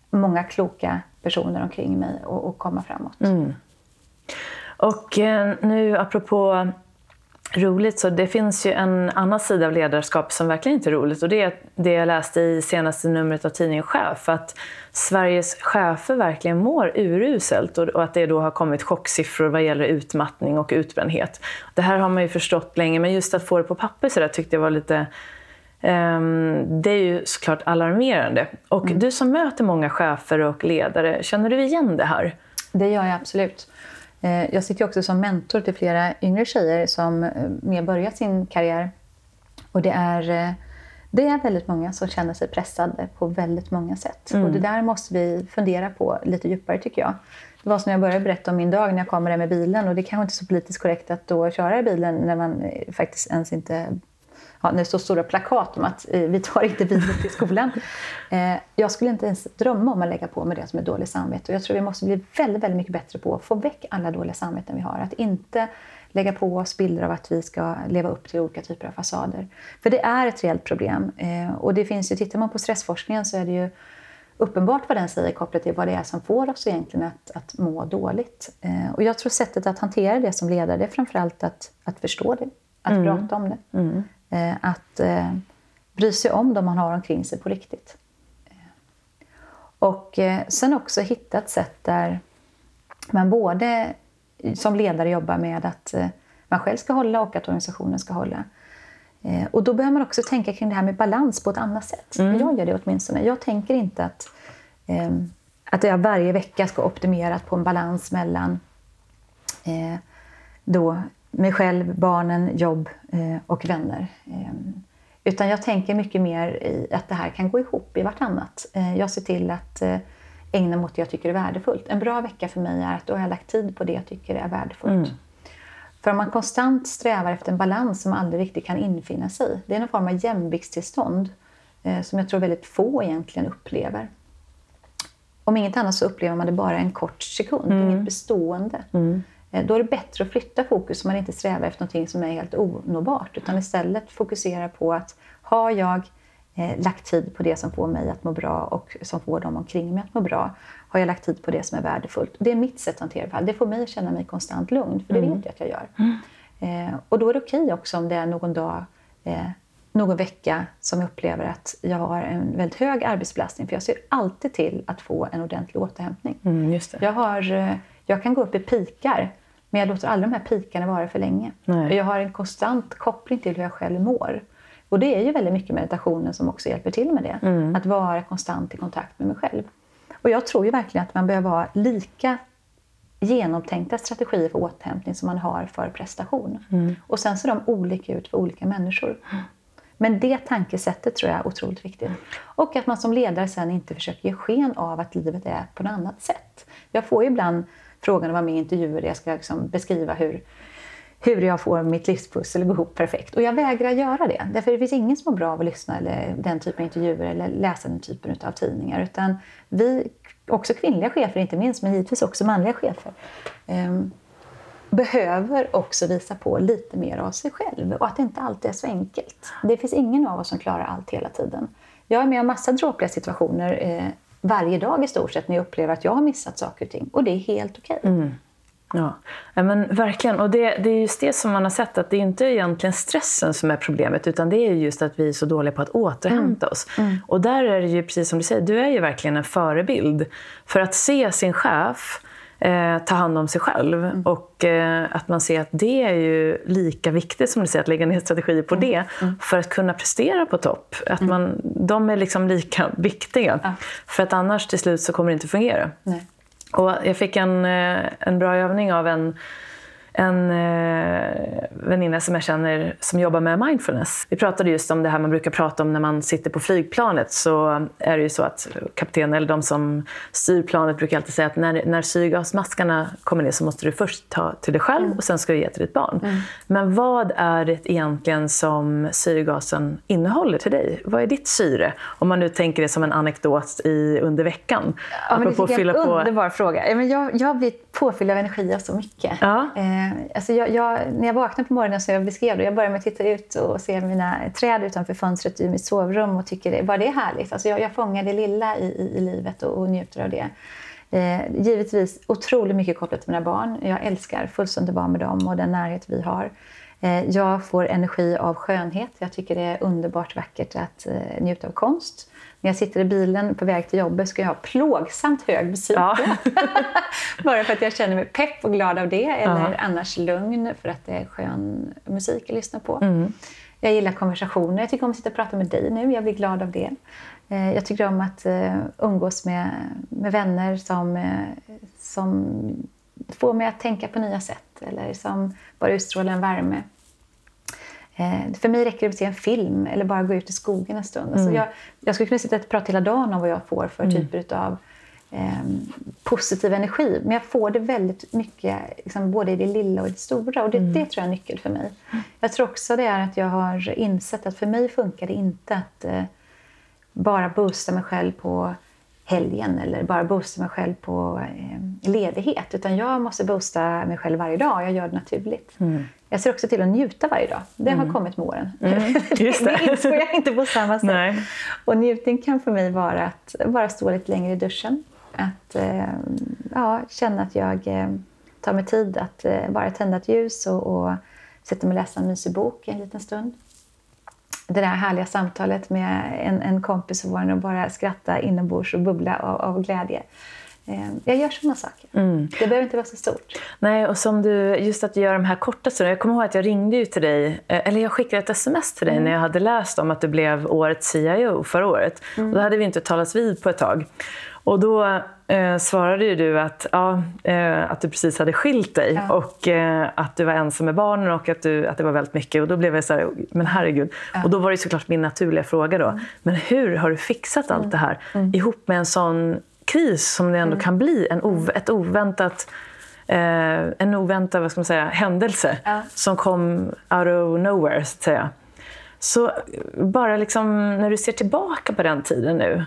S2: många kloka personer omkring mig och, och komma framåt.
S1: Mm. Och eh, nu apropå roligt, så det finns ju en annan sida av ledarskap som verkligen inte är roligt. Och det är det jag läste i senaste numret av tidningen Chef, att Sveriges chefer verkligen mår uruselt och att det då har kommit chocksiffror vad gäller utmattning och utbrändhet. Det här har man ju förstått länge, men just att få det på papper så där tyckte jag var lite um, det är ju såklart alarmerande. Och mm. du som möter många chefer och ledare, känner du igen det här?
S2: Det gör jag absolut. Eh, jag sitter också som mentor till flera yngre tjejer som eh, mer börjat sin karriär. Och det är, eh, Det är väldigt många som känner sig pressade på väldigt många sätt.
S1: Mm.
S2: Och det där måste vi fundera på lite djupare tycker jag. Det var som jag började berätta om min dag när jag kommer där med bilen. Och det kanske inte är så politiskt korrekt att då köra i bilen när man faktiskt ens inte ja, det står stora plakat om att eh, vi tar inte bilen till skolan. Eh, jag skulle inte ens drömma om att lägga på med det som är dåligt samvete. Och jag tror vi måste bli väldigt, väldigt mycket bättre på att få väck alla dåliga samveten vi har. Att inte lägga på oss bilder av att vi ska leva upp till olika typer av fasader. För det är ett reellt problem. Eh, och det finns ju, tittar man på stressforskningen så är det ju uppenbart vad den säger kopplat till vad det är som får oss egentligen att, att må dåligt. Eh, och jag tror sättet att hantera det som ledare det är framförallt att, att förstå det, att mm. prata om det. Mm. Eh, att eh, bry sig om de man har omkring sig på riktigt. Eh, och eh, sen också hitta ett sätt där man både som ledare jobbar med att man själv ska hålla och att organisationen ska hålla. Och då behöver man också tänka kring det här med balans på ett annat sätt. Mm. Jag gör det åtminstone. Jag tänker inte att, att jag varje vecka ska optimera på en balans mellan då mig själv, barnen, jobb eh, och vänner. Eh, utan jag tänker mycket mer i att det här kan gå ihop i vartannat. Eh, jag ser till att ägna mot det jag tycker är värdefullt. En bra vecka för mig är att då har jag lagt tid på det jag tycker är värdefullt. Mm. För om man konstant strävar efter en balans som aldrig riktigt kan infinna sig, det är en form av jämviktstillstånd eh, som jag tror väldigt få egentligen upplever. Om inget annat så upplever man det bara en kort sekund, mm. inget bestående. Mm. Eh, då är det bättre att flytta fokus så man inte strävar efter något som är helt onåbart, utan istället fokusera på att har jag eh, lagt tid på det som får mig att må bra och som får dem omkring mig att må bra, har jag lagt tid på det som är värdefullt. Det är mitt sätt att hantera det. Det får mig att känna mig konstant lugn, för det mm. vet jag att jag gör. Mm. Eh, och då är det okej okay också om det är någon dag, någon vecka som jag upplever att jag har en väldigt hög arbetsbelastning. För jag ser alltid till att få en ordentlig återhämtning.
S1: Mm,
S2: jag, har, jag kan gå upp i pikar, men jag låter aldrig de här pikarna vara för länge. Nej. Jag har en konstant koppling till hur jag själv mår. Och det är ju väldigt mycket meditationen som också hjälper till med det. Mm. Att vara konstant i kontakt med mig själv. Och jag tror ju verkligen att man behöver ha lika genomtänkta strategier för återhämtning som man har för prestation. Mm. Och sen ser de olika ut för olika människor. Men det tankesättet tror jag är otroligt viktigt. Och att man som ledare sen inte försöker ge sken av att livet är på något annat sätt. Jag får ibland frågan att vara med i intervjuer där jag ska liksom beskriva hur hur jag får mitt livspussel att gå ihop perfekt. Och jag vägrar göra det. Därför det finns ingen som är bra av att lyssna eller den typen av intervjuer eller läsa den typen av tidningar. Utan vi, också kvinnliga chefer inte minst, men givetvis också manliga chefer, eh, behöver också visa på lite mer av sig själv och att det inte alltid är så enkelt. Det finns ingen av oss som klarar allt hela tiden. Jag är med om massa dråpliga situationer eh, varje dag i stort sett när jag upplever att jag har missat saker och ting. Och det är helt okej. Okay. Mm.
S1: Ja, men verkligen. Och det, det, är just det som man har sett, att det är inte egentligen stressen som är problemet, utan det är just att vi är så dåliga på att återhämta mm. oss. Mm. Och där är det ju precis som du säger, du är ju verkligen en förebild. För att se sin chef eh, ta hand om sig själv. Mm. Och eh, att man ser att det är ju lika viktigt som du säger, att lägga ner strategier på mm. det. Mm. För att kunna prestera på topp. Att mm. man, de är liksom lika viktiga. Ja. För att annars till slut så kommer det inte fungera. Nej. Och jag fick en, eh, en bra övning av en en eh, väninna som jag känner som jobbar med mindfulness. Vi pratade just om det här man brukar prata om när man sitter på flygplanet. Så är det ju så att kaptenen eller de som styr planet brukar alltid säga att när, när syrgasmaskarna kommer ner så måste du först ta till dig själv mm. och sen ska du ge till ditt barn. Mm. Men vad är det egentligen som syrgasen innehåller till dig? Vad är ditt syre? Om man nu tänker det som en anekdot i, under veckan.
S2: Ja, men det är en underbar fråga. Jag, jag har blivit påfylld av energi av så mycket. Ja. Eh, Eh, alltså jag, jag, när jag vaknar på morgonen så jag beskrev det, jag börjar med att titta ut och se mina träd utanför fönstret i mitt sovrum och tycker det, bara det är härligt. Alltså jag, jag fångar det lilla i, i, i livet och, och njuter av det. Eh, givetvis otroligt mycket kopplat till mina barn. Jag älskar fullständigt att vara med dem och den närhet vi har. Eh, jag får energi av skönhet. Jag tycker det är underbart vackert att eh, njuta av konst. När jag sitter i bilen på väg till jobbet ska jag ha plågsamt hög musik. Ja. Bara för att jag känner mig pepp och glad av det. Eller ja. annars lugn för att det är skön musik att lyssna på. Mm. Jag gillar konversationer. Jag tycker om att sitta och prata med dig nu. Jag blir glad av det. Eh, jag tycker om att uh, umgås med, med vänner som, uh, som får mig att tänka på nya sätt eller som bara utstrålar en värme. Eh, för mig räcker det att se en film eller bara gå ut i skogen en stund. Alltså jag, jag skulle kunna sitta och prata hela dagen om vad jag får för typer av eh, positiv energi. Men jag får det väldigt mycket, liksom, både i det lilla och i det stora. Och det, det tror jag är en nyckel för mig. Jag tror också det är att jag har insett att för mig funkar det inte att eh, bara boosta mig själv på helgen eller bara boosta mig själv på eh, ledighet. Utan jag måste boosta mig själv varje dag. Jag gör det naturligt.
S1: Mm.
S2: Jag ser också till att njuta varje dag. Det har kommit med åren.
S1: Mm, just det.
S2: det insåg jag inte på samma sätt.
S1: Nej.
S2: Och njutning kan för mig vara att bara stå lite längre i duschen. Att eh, ja, känna att jag eh, tar mig tid att eh, bara tända ett ljus och, och sätta mig och läsa en mysig bok en liten stund. Det där härliga samtalet med en, en kompis av våren och bara skratta inombords och bubbla av, av glädje. Eh, jag gör sådana saker.
S1: Mm.
S2: Det behöver inte vara så stort.
S1: Nej, och som du, just att du gör de här korta stunderna. Jag kommer ihåg att jag ringde ju till dig, eh, eller jag skickade ett sms till dig när jag hade läst om att du blev årets CIO förra året. Och då hade vi inte talats vid på ett tag. Och då eh, svarade ju du att, ja, eh, att du precis hade skilt dig
S2: Ja.
S1: och eh, att du var ensam med barnen och att, du, att det var väldigt mycket. Och då blev jag så här, men herregud. Och då var det såklart min naturliga fråga då. Men hur har du fixat allt det här ihop med en sån kris som det ändå kan bli? En ov, ett oväntat eh, en oväntad vad ska man säga, händelse
S2: Ja.
S1: som kom out of nowhere, så att säga. Så bara liksom, när du ser tillbaka på den tiden nu,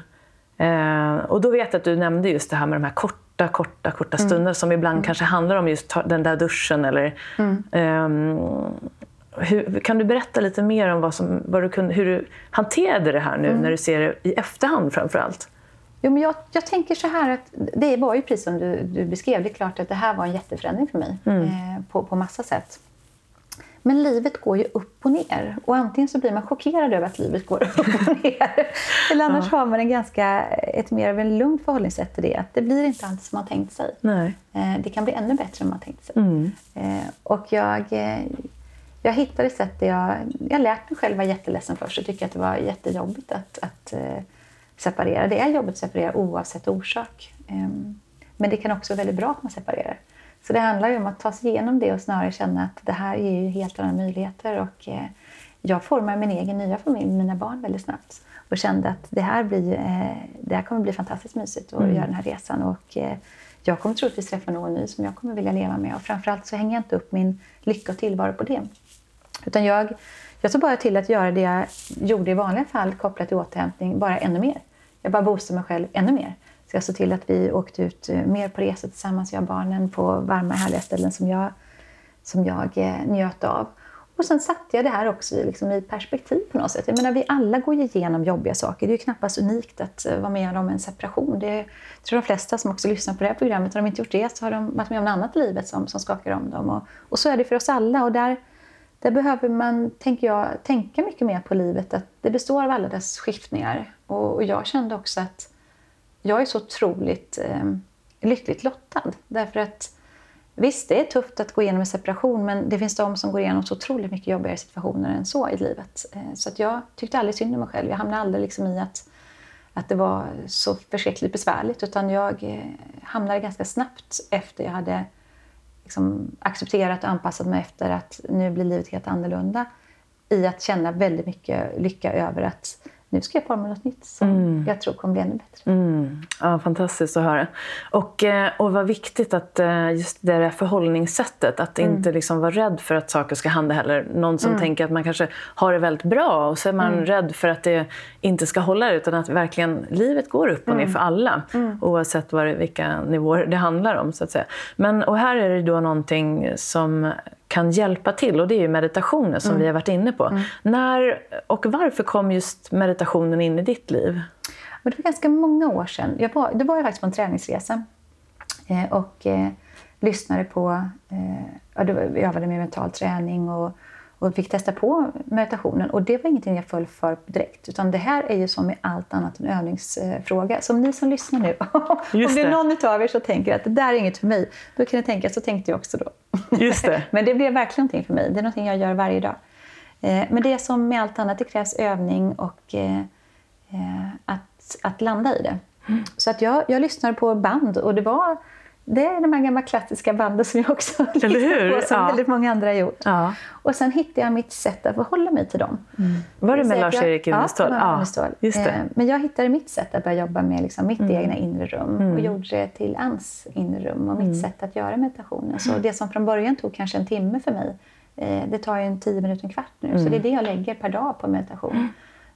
S1: eh, och då vet jag att du nämnde just det här med de här korta, korta, korta stunderna som ibland kanske handlar om just den där duschen eller ehm, hur, kan du berätta lite mer om vad som, vad du kunde, hur du hanterade det här nu när du ser det i efterhand framför allt?
S2: Jo, men jag, jag tänker så här att det var ju precis som du, du beskrev. Det är klart att det här var en jätteförändring för mig eh, på, på massa sätt. Men livet går ju upp och ner. Och antingen så blir man chockerad över att livet går upp och ner. Eller annars har man en ganska, ett mer av en lugnt förhållningssätt till det. Att det blir inte alltid som man tänkt sig.
S1: Nej.
S2: Eh, det kan bli ännu bättre än man tänkt sig.
S1: Mm.
S2: Eh, och jag, eh, jag hittade sätt där jag... Jag lät mig själv vara jätteledsen först och tyckte att det var jättejobbigt att, att separera. Det är jobbigt att separera oavsett orsak. Ehm, men det kan också vara väldigt bra att man separerar. Så det handlar ju om att ta sig igenom det och snarare känna att det här ger ju helt andra möjligheter. Och, eh, jag formar min egen nya familj mina barn väldigt snabbt. Och kände att det här, blir, eh, det här kommer bli fantastiskt mysigt att göra den här resan. Och, eh, jag kommer troligtvis träffa någon ny som jag kommer vilja leva med. Och framförallt så hänger jag inte upp min lycka och tillvaro på det. Utan jag, jag såg bara till att göra det jag gjorde i vanliga fall kopplat till återhämtning, bara ännu mer. Jag bara boostade mig själv ännu mer. Så jag såg till att vi åkte ut eh, mer på resor tillsammans, jag och barnen, på varma härliga ställen som jag, som jag eh, njöt av. Och sen satte jag det här också i, liksom, i perspektiv på något sätt. Jag menar, vi alla går ju igenom jobbiga saker. Det är ju knappast unikt att eh, vara med om en separation. Det är, jag tror de flesta som också lyssnar på det här programmet, har de inte gjort det så har de varit med om något annat i livet som, som skakar om dem. Och, och så är det för oss alla. Och där, där behöver man, tänker jag, tänka mycket mer på livet. Att det består av alla dess skiftningar. Och, och jag kände också att jag är så otroligt eh, lyckligt lottad. Därför att visst, det är tufft att gå igenom en separation men det finns de som går igenom så otroligt mycket jobbigare situationer än så i livet. Eh, så att jag tyckte aldrig synd om mig själv. Jag hamnade aldrig liksom i att, att det var så förskräckligt besvärligt utan jag eh, hamnade ganska snabbt efter jag hade liksom accepterat och anpassat mig efter att nu blir livet helt annorlunda i att känna väldigt mycket lycka över att nu ska jag forma något nytt som jag tror kommer bli ännu bättre.
S1: Mm. Ja, fantastiskt att höra. Och, eh, och vad viktigt att eh, just det där förhållningssättet, att inte liksom vara rädd för att saker ska hända heller. Någon som tänker att man kanske har det väldigt bra och så är man rädd för att det inte ska hålla utan att verkligen livet går upp och ner för alla. Oavsett vad det, vilka nivåer det handlar om. så att säga. Men, och här är det då någonting som kan hjälpa till och det är ju meditationen som vi har varit inne på. När och varför kom just meditationen in i ditt liv?
S2: Men det var ganska många år sedan. Jag var, då var jag faktiskt på en träningsresa eh, och eh, lyssnade på... Eh, var, jag övade med mental träning och, och fick testa på meditationen. Och det var ingenting jag föll för direkt. Utan det här är ju som med allt annat en övningsfråga. Så om ni som lyssnar nu, om det är någon av er som tänker att det där är inget för mig, då kan ni tänka så tänkte jag också då.
S1: Just det.
S2: Men det blev verkligen någonting för mig. Det är någonting jag gör varje dag. Eh, Men det är som med allt annat, det krävs övning och eh, eh, att, att landa i det. Så att jag, jag lyssnade på band och det var det är de här gamla klassiska banden som jag också
S1: lyssnar
S2: på, som
S1: ja.
S2: väldigt många andra har gjort.
S1: Ja.
S2: Och sen hittade jag mitt sätt att förhålla mig till dem.
S1: Mm. Var det med Lars-Erik Unestål?
S2: Ja, var
S1: just det.
S2: Eh, Men jag hittade mitt sätt att börja jobba med liksom mitt egna inre rum
S1: Mm.
S2: och gjorde det till Anns inre rum och mitt sätt att göra meditationen. Så det som från början tog kanske en timme för mig, eh, det tar ju en tio minuter, en kvart nu.
S1: Mm.
S2: Så det är det jag lägger per dag på meditation.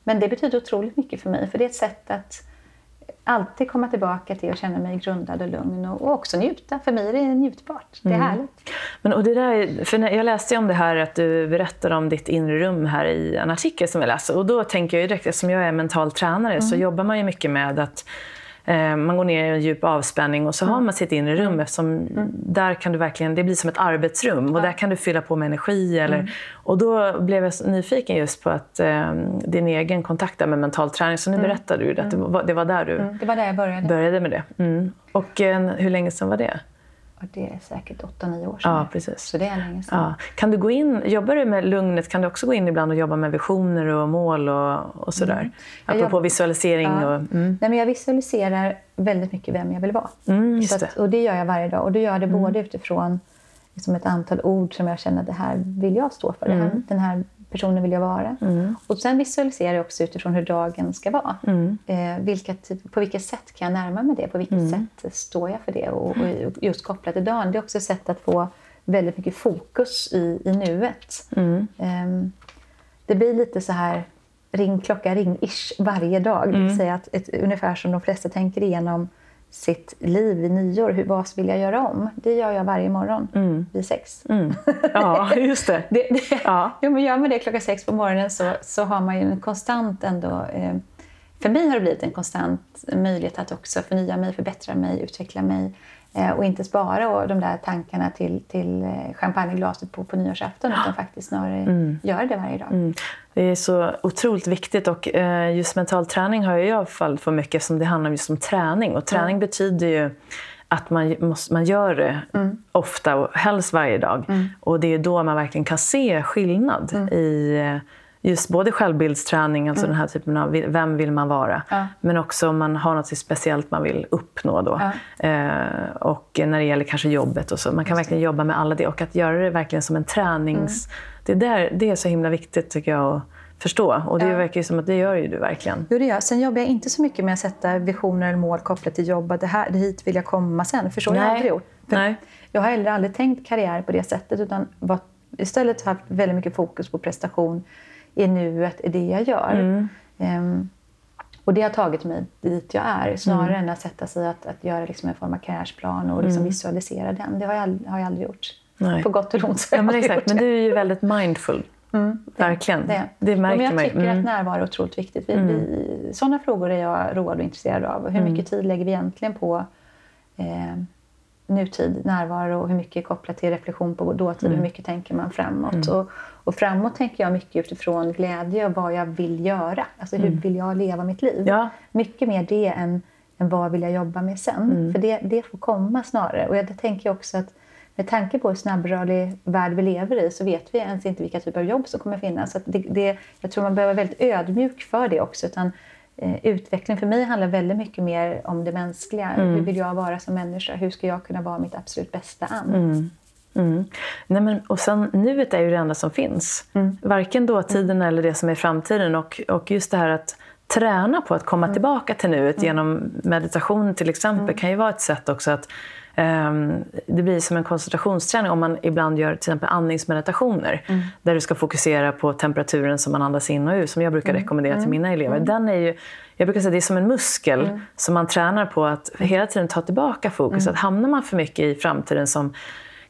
S2: Men det betyder otroligt mycket för mig, för det är ett sätt att alltid komma tillbaka till och känna mig grundad och lugn och, och också njuta. För mig är det njutbart. Det är
S1: Mm.
S2: härligt.
S1: Men, och det där, för när jag läste ju om det här att du berättade om ditt inre rum här i en artikel som jag läste. Och då tänker jag direkt, eftersom jag är mental tränare så jobbar man ju mycket med att man går ner i en djup avspänning och så har man sitt inre rum eftersom där kan du verkligen, det blir som ett arbetsrum och där kan du fylla på med energi. Eller, Och då blev jag nyfiken just på att eh, din egen kontakt med mental träning, så nu berättade du att det var, det var där du
S2: Det var där jag började.
S1: började med det. Mm. Och eh, hur länge sedan var det?
S2: Och det är säkert 8-9 år sedan.
S1: Ja, precis.
S2: Så det är länge sedan.
S1: Ja. Kan du gå in, jobbar du med lugnet, kan du också gå in ibland och jobba med visioner och mål och, och sådär?
S2: Mm.
S1: Apropå
S2: jobb-
S1: visualisering
S2: Ja.
S1: och... Mm.
S2: Nej, men jag visualiserar väldigt mycket vem jag vill vara.
S1: Mm,
S2: Så att.
S1: Mm.
S2: och det gör jag varje dag. Och då gör jag det både utifrån liksom ett antal ord som jag känner att det här vill jag stå för. Det
S1: Mm.
S2: här, den här personen vill jag vara. Och sen visualiserar jag också utifrån hur dagen ska vara.
S1: Mm.
S2: Eh, vilka, typ- på vilket sätt kan jag närma mig det? På vilket
S1: Mm.
S2: sätt står jag för det? Och, och just kopplat till dagen. Det är också ett sätt att få väldigt mycket fokus i, i nuet.
S1: Mm.
S2: Ehm, det blir lite så här ring klocka ring-ish varje dag. Det
S1: Mm.
S2: vill säga att ett, ungefär som de flesta tänker igenom sitt liv i nyår. Hur, vad vill jag göra om? Det gör jag varje morgon vid sex.
S1: Mm. Ja, just det.
S2: Det, det,
S1: Ja.
S2: Jo, men gör man det klockan sex på morgonen så, så har man ju en konstant ändå... Eh, för mig har det blivit en konstant möjlighet att också förnya mig, förbättra mig, utveckla mig. Eh, och inte spara och de där tankarna till, till eh, champagneglaset på, på nyårsafton utan faktiskt snarare göra det varje dag.
S1: Mm. Det är så otroligt viktigt och eh, just mental träning har jag i alla fall för mycket som det handlar just om träning. Och träning betyder ju att man, måste, man gör det ofta och helst varje dag. Och det är då man verkligen kan se skillnad i eh, just både självbildsträning, alltså den här typen av vem vill man vara,
S2: Ja.
S1: men också om man har något speciellt man vill uppnå då. Eh, och när det gäller kanske jobbet och så. Man kan verkligen jobba med alla det och att göra det verkligen som en tränings... Det, där, det är så himla viktigt tycker jag att förstå. Och det
S2: Ja.
S1: verkar ju som att det gör ju du verkligen.
S2: Jo, det gör. Sen jobbar jag inte så mycket med att sätta visioner eller mål kopplat till jobb. Att det här, hit vill jag komma sen. För så har jag aldrig gjort. För
S1: Nej.
S2: Jag har heller aldrig tänkt karriär på det sättet. Utan var, istället haft väldigt mycket fokus på prestation i nuet, i det jag gör.
S1: Mm.
S2: Ehm, och det har tagit mig dit jag är. Snarare
S1: Mm.
S2: än att sätta sig att, att göra liksom en form av karriärsplan och liksom visualisera den. Det har jag, har jag aldrig gjort.
S1: Nej.
S2: På gott och ont
S1: Ja, men exakt. Men
S2: det.
S1: du är ju väldigt mindful. Verkligen.
S2: Det,
S1: Det
S2: Ja,
S1: märker
S2: men jag
S1: man
S2: tycker
S1: Mm.
S2: att närvaro är otroligt viktigt. Vi, vi, sådana frågor är jag road och intresserad av. Hur
S1: Mm.
S2: mycket tid lägger vi egentligen på eh, nutid, närvaro och hur mycket är kopplat till reflektion på dåtid
S1: Mm.
S2: och hur mycket tänker man framåt? Och, och framåt tänker jag mycket utifrån glädje och vad jag vill göra. Alltså hur vill jag leva mitt liv?
S1: Mm. Ja.
S2: Mycket mer det än, än vad vill jag jobba med sen.
S1: Mm.
S2: För det, det får komma snarare. Och jag tänker också att med tanke på hur snabbrörlig värld vi lever i så vet vi ens inte vilka typer av jobb som kommer finnas. Så det, det, jag tror man behöver vara väldigt ödmjuk för det också. Utan, eh, utveckling för mig handlar väldigt mycket mer om det mänskliga. Hur vill jag vara som människa? Hur ska jag kunna vara mitt absolut bästa an?
S1: Mm. Nej, men, och sen, nuet är ju det enda som finns.
S2: Mm.
S1: Varken dåtiden eller det som är framtiden. Och, och just det här att träna på att komma tillbaka till nuet genom meditation till exempel kan ju vara ett sätt också att ehm, det blir som en koncentrationsträning om man ibland gör till exempel andningsmeditationer där du ska fokusera på temperaturen som man andas in och ut, som jag brukar rekommendera till mina elever. Den är ju, jag brukar säga att det är som en muskel som man tränar på att hela tiden ta tillbaka fokus. Att hamnar man för mycket i framtiden som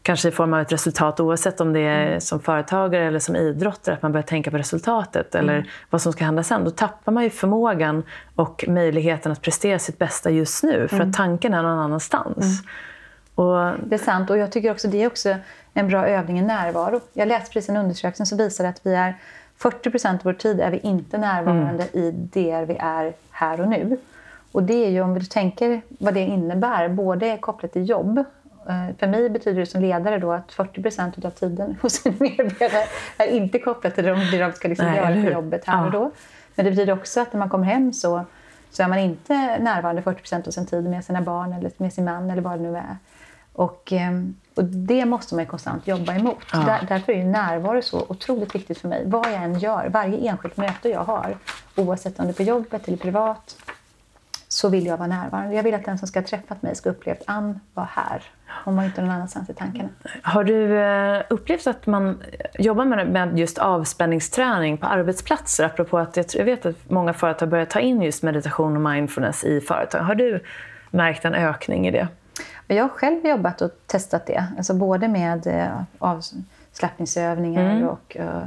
S1: kanske i form av ett resultat oavsett om det är som företagare eller som idrottare, att man börjar tänka på resultatet eller vad som ska hända sen. Då tappar man ju förmågan och möjligheten att prestera sitt bästa just nu för att tanken är någon annanstans. Och,
S2: Det är sant. Och jag tycker också det är också en bra övning i närvaro. Jag läste precis en undersökning som visar att vi är 40 procent av vår tid är vi inte närvarande i det vi är här och nu. Och det är ju om du tänker vad det innebär, både kopplat till jobb. Eh, För mig betyder det som ledare då att 40 procent av tiden hos en medarbetare är inte kopplat till det de ska liksom
S1: Nej,
S2: göra på jobbet här
S1: Ja.
S2: och då. Men det betyder också att när man kommer hem så, så är man inte närvarande 40 procent av sin tid med sina barn eller med sin man eller vad det nu är. Och, ehm, och det måste man konstant jobba emot. Ja. Där, därför är närvaro så otroligt viktigt för mig. Vad jag än gör, varje enskilt möte jag har, oavsett om det är på jobbet eller privat, så vill jag vara närvarande. Jag vill att den som ska ha träffat mig ska uppleva att Ann var här. Hon var inte någon annanstans i tankarna.
S1: Har du eh, upplevt att man jobbar med just avspänningsträning på arbetsplatser? Apropå att jag vet att många företag börjar ta in just meditation och mindfulness i företag. Har du märkt en ökning i det?
S2: Jag har själv jobbat och testat det. Alltså både med eh, avslappningsövningar mm. och uh,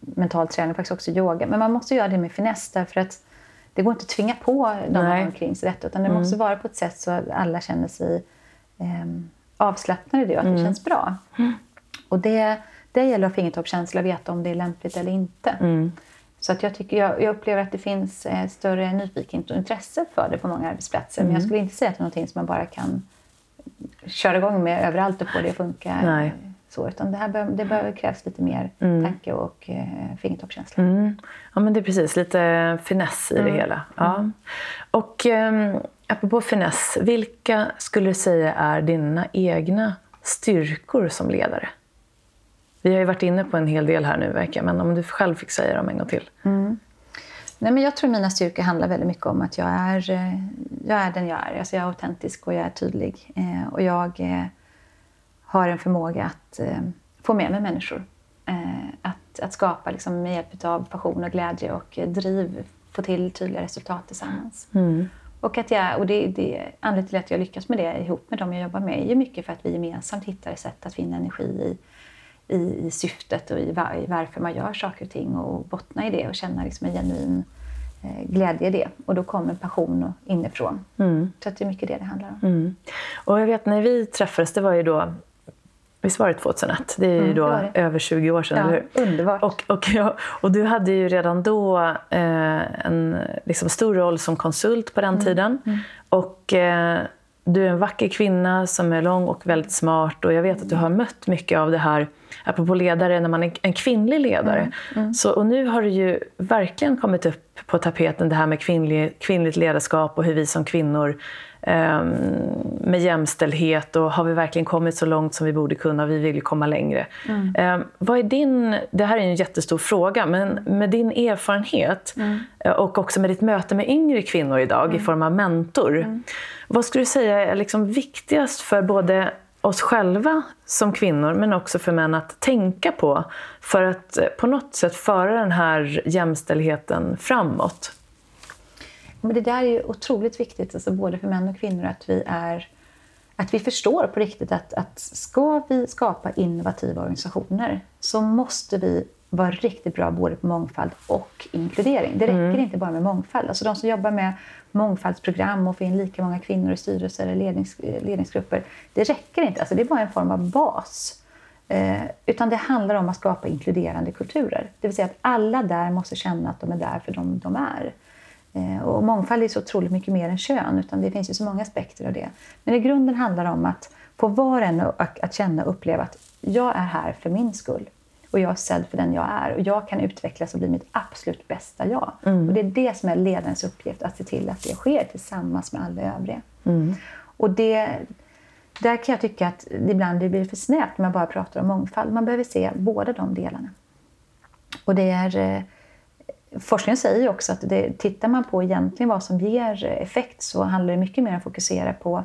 S2: mental träning, faktiskt också yoga. Men man måste göra det med finess därför att det går inte att tvinga på de omkring sig detta. Utan det mm. måste vara på ett sätt så att alla känner sig eh, avslappnade i det och att mm. det känns bra. Mm. Och det, det gäller att ha fingertoppskänsla veta om det är lämpligt eller inte. Mm. Så att jag, tycker, jag, jag, upplever att det finns eh, större nyfikenhet och intresse för det på många arbetsplatser. Men jag mm. skulle inte säga att det är någonting som man bara kan köra igång med överallt och få det att funka. Nej. Så, utan det, här bör, det bör krävs lite mer mm. tanke och eh, fingertoppskänsla.
S1: Mm. Ja, men det är precis. Lite finess i det hela. Ja. Och eh, apropå finess, vilka skulle du säga är dina egna styrkor som ledare? Vi har ju varit inne på en hel del här nu, verkar men om du själv fick säga dem en gång till.
S2: Mm. Nej, men jag tror mina styrkor handlar väldigt mycket om att jag är, eh, jag är den jag är. Alltså jag är autentisk och jag är tydlig. Eh, och jag eh, har en förmåga att eh, få med mig människor. Eh, att, att skapa liksom, med hjälp av passion och glädje och driv, få till tydliga resultat tillsammans. Mm. Och, att jag, och det, det, anledningen till att jag lyckas med det ihop med dem jag jobbar med är ju mycket för att vi gemensamt hittar sätt att finna energi i, i, i syftet och i, var, i varför man gör saker och ting och bottna i det och känna liksom en genuin eh, glädje i det. Och då kommer passion inifrån. Mm. Så det är mycket det det handlar om. Mm.
S1: Och jag vet när vi träffades, det var ju då Visst var det 2001? Det är ju mm, då det det. över 20 år sedan,
S2: ja,
S1: eller
S2: hur? Underbart.
S1: Och, och, ja, och du hade ju redan då eh, en liksom, stor roll som konsult på den mm. tiden. Mm. Och eh, du är en vacker kvinna som är lång och väldigt smart. Och jag vet att du har mött mycket av det här, apropå ledare, när man är en kvinnlig ledare. Mm. Mm. Så, och nu har det ju verkligen kommit upp på tapeten det här med kvinnlig, kvinnligt ledarskap och hur vi som kvinnor med jämställdhet och har vi verkligen kommit så långt som vi borde kunna? Vi vill komma längre. Mm. Ehm, vad är din, det här är en jättestor fråga, men med din erfarenhet mm. Eh, och också med ditt möte med yngre kvinnor idag mm. i form av mentor. Mm. Vad skulle du säga är liksom viktigast för både oss själva som kvinnor, men också för män att tänka på för att eh, på något sätt föra den här jämställdheten framåt?
S2: Men det där är ju otroligt viktigt, alltså både för män och kvinnor, att vi, är, att vi förstår på riktigt att, att ska vi skapa innovativa organisationer så måste vi vara riktigt bra både på mångfald och inkludering. Det räcker mm. inte bara med mångfald. Alltså de som jobbar med mångfaldsprogram och får in lika många kvinnor i styrelser eller lednings, ledningsgrupper, det räcker inte. Alltså det är bara en form av bas. Eh, utan det handlar om att skapa inkluderande kulturer. Det vill säga att alla där måste känna att de är där för de de är. Eh, och mångfald är så otroligt mycket mer än kön, utan det finns ju så många aspekter av det. Men i grunden handlar det om att få var och en att känna och uppleva att jag är här för min skull. Och jag är sedd för den jag är. Och jag kan utvecklas och bli mitt absolut bästa jag. Mm. Och det är det som är ledarens uppgift, att se till att det sker tillsammans med alla övriga. Mm. Och det, där kan jag tycka att ibland det blir för snävt när man bara pratar om mångfald. Man behöver se båda de delarna. Och det är eh, Forskningen säger också att det, tittar man på egentligen vad som ger effekt så handlar det mycket mer om att fokusera på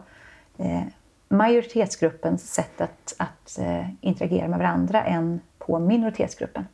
S2: eh, majoritetsgruppens sätt att, att eh, interagera med varandra än på minoritetsgruppen.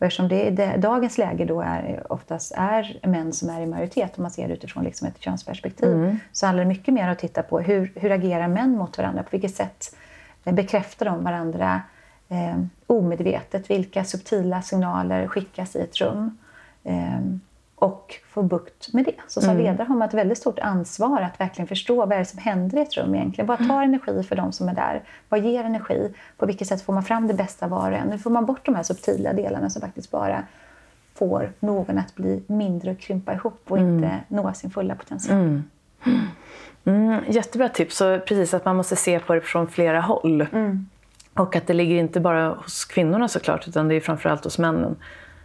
S2: Och eftersom det, det, dagens läge då är, oftast är män som är i majoritet, om man ser det utifrån liksom ett könsperspektiv, mm. så handlar det mycket mer om att titta på hur, hur agerar män mot varandra? På vilket sätt bekräftar de varandra eh, omedvetet? Vilka subtila signaler skickas i ett rum? Ehm, och få bukt med det. Så som mm. ledare har man ett väldigt stort ansvar att verkligen förstå vad är det som händer i ett rum egentligen. Vad tar mm. energi för de som är där? Vad ger energi? På vilket sätt får man fram det bästa var och en? Hur får man bort de här subtila delarna som faktiskt bara får någon att bli mindre och krympa ihop och mm. inte nå sin fulla potential. Mm.
S1: Mm, jättebra tips. Så precis att man måste se på det från flera håll. Mm. Och att det ligger inte bara hos kvinnorna såklart, utan det är framförallt hos männen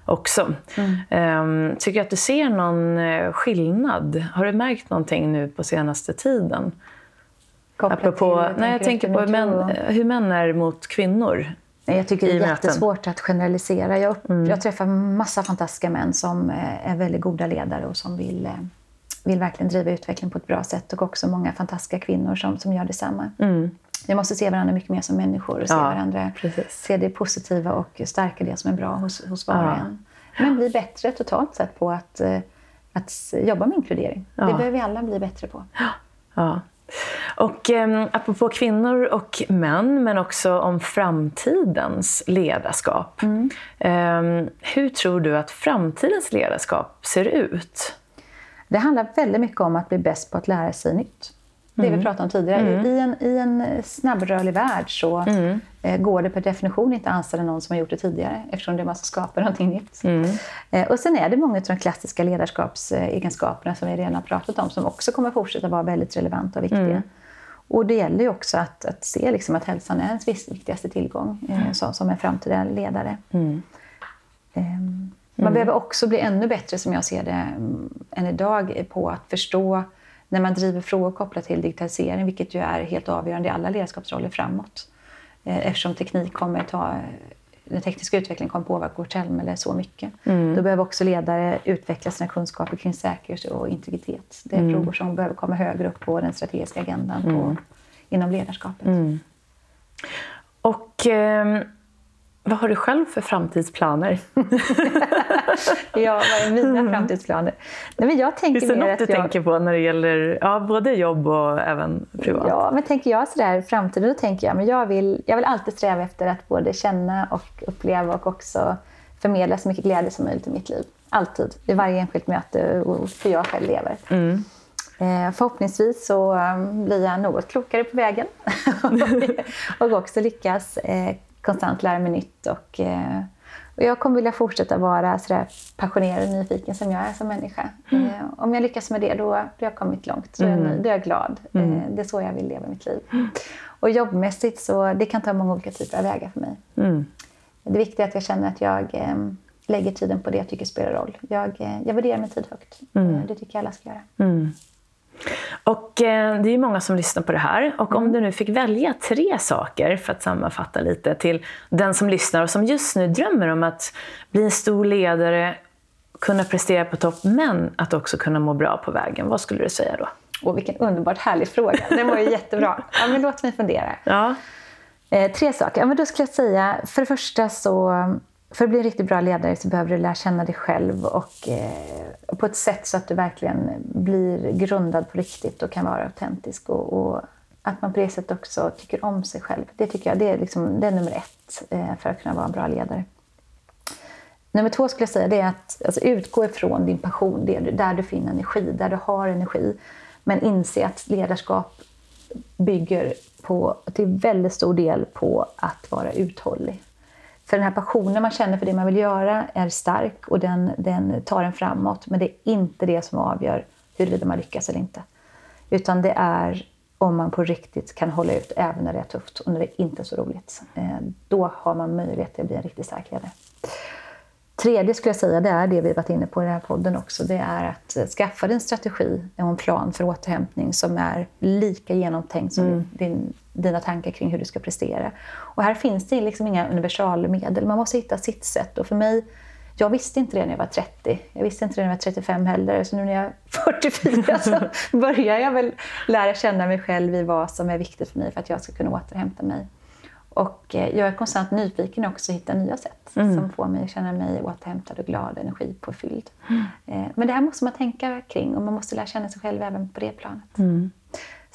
S1: också. Mm. Um, tycker du att du ser någon uh, skillnad? Har du märkt någonting nu på senaste tiden? Apropå, nej, jag tänker på män, hur män är mot kvinnor.
S2: Jag tycker det är jättesvårt att generalisera. Jag, mm. jag träffar massa fantastiska män som eh, är väldigt goda ledare och som vill, eh, vill verkligen driva utvecklingen på ett bra sätt. Och också många fantastiska kvinnor som, som gör detsamma. Mm. Vi måste se varandra mycket mer som människor och se ja, varandra, precis. se det positiva och stärka det som är bra hos, hos var och ja. en. Men bli bättre totalt sett på att, eh, att jobba med inkludering. Ja. Det behöver vi alla bli bättre på.
S1: Ja. Och eh, apropå kvinnor och män, men också om framtidens ledarskap. Mm. Eh, hur tror du att framtidens ledarskap ser ut?
S2: Det handlar väldigt mycket om att bli bäst på att lära sig nytt. Det mm. vi pratade om tidigare. Mm. I, en, I en snabbrörlig värld så mm. eh, går det per definition inte att anställa någon som har gjort det tidigare eftersom det är man som skapar någonting nytt. Mm. Eh, och sen är det många av de klassiska ledarskapsegenskaperna som vi redan har pratat om som också kommer fortsätta vara väldigt relevanta och viktiga. Mm. Och det gäller ju också att, att se liksom att hälsan är ens viktigaste tillgång eh, mm. som, som en framtida ledare. Mm. Ehm, man behöver också bli ännu bättre, som jag ser det, mm, än idag på att förstå när man driver frågor kopplat till digitalisering, vilket ju är helt avgörande i alla ledarskapsroller framåt. Eh, eftersom teknik kommer ta, den tekniska utvecklingen kommer påverka vårt samhälle så mycket. Mm. Då behöver också ledare utveckla sina kunskaper kring säkerhet och integritet. Det är mm. frågor som behöver komma högre upp på den strategiska agendan på, mm. inom ledarskapet.
S1: Mm. Och... Eh vad har du själv för framtidsplaner?
S2: ja, vad är mina mm. framtidsplaner? Nej, men jag tänker
S1: Finns det något du jag... tänker på när det gäller ja, både jobb och även privat?
S2: Ja, men tänker jag sådär framtiden, då tänker jag men jag vill, jag vill alltid sträva efter att både känna och uppleva och också förmedla så mycket glädje som möjligt i mitt liv. Alltid, i varje enskilt möte och hur jag själv lever. Mm. Eh, förhoppningsvis så um, blir jag något klokare på vägen och också lyckas eh, konstant lära mig nytt. Och, eh, och jag kommer vilja fortsätta vara så passionerad och nyfiken som jag är som människa. Mm. Eh, om jag lyckas med det, då, då har jag kommit långt. Då är, jag, mm. då är jag glad. Mm. Eh, det är så jag vill leva mitt liv. Mm. Och jobbmässigt så det kan ta många olika typer av vägar för mig. Mm. Det viktiga är att jag känner att jag lägger tiden på det jag tycker spelar roll. Jag, jag värderar min tid högt. Mm. Det tycker jag alla ska göra.
S1: Och eh, det är många som lyssnar på det här. Och mm. om du nu fick välja tre saker, för att sammanfatta lite, till den som lyssnar och som just nu drömmer om att bli en stor ledare, kunna prestera på topp, men att också kunna må bra på vägen. Vad skulle du säga då?
S2: Åh, vilken underbart härlig fråga. Den var ju jättebra. Ja, men låt mig fundera. Ja. Eh, tre saker. Ja, men då skulle jag säga, för det första så för att bli en riktigt bra ledare så behöver du lära känna dig själv och eh, på ett sätt så att du verkligen blir grundad på riktigt och kan vara autentisk. Och, och, att man på det sättet också tycker om sig själv. Det tycker jag det är, liksom, det är nummer ett eh, för att kunna vara en bra ledare. Nummer två skulle jag säga det är att alltså, utgå ifrån din passion, det, där du finner energi, där du har energi. Men inse att ledarskap bygger på, till väldigt stor del på att vara uthållig. För den här passionen man känner för det man vill göra är stark och den, den tar en framåt. Men det är inte det som avgör huruvida man lyckas eller inte. Utan det är om man på riktigt kan hålla ut även när det är tufft och när det inte är så roligt. Eh, då har man möjlighet att bli en riktigt stark ledare. Tredje skulle jag säga, det är det vi varit inne på i den här podden också. Det är att skaffa dig en strategi och en plan för återhämtning som är lika genomtänkt som mm. din, dina tankar kring hur du ska prestera. Och här finns det liksom inga universalmedel. Man måste hitta sitt sätt. Och för mig, jag visste inte det när jag var 30. Jag visste inte det när jag var 35 heller. Så nu när jag är 44 så börjar jag väl lära känna mig själv i vad som är viktigt för mig för att jag ska kunna återhämta mig. Och eh, jag är konstant nyfiken också att hitta nya sätt mm. som får mig att känna mig återhämtad och glad, energipåfylld. Mm. Eh, men det här måste man tänka kring och man måste lära känna sig själv även på det planet. Mm.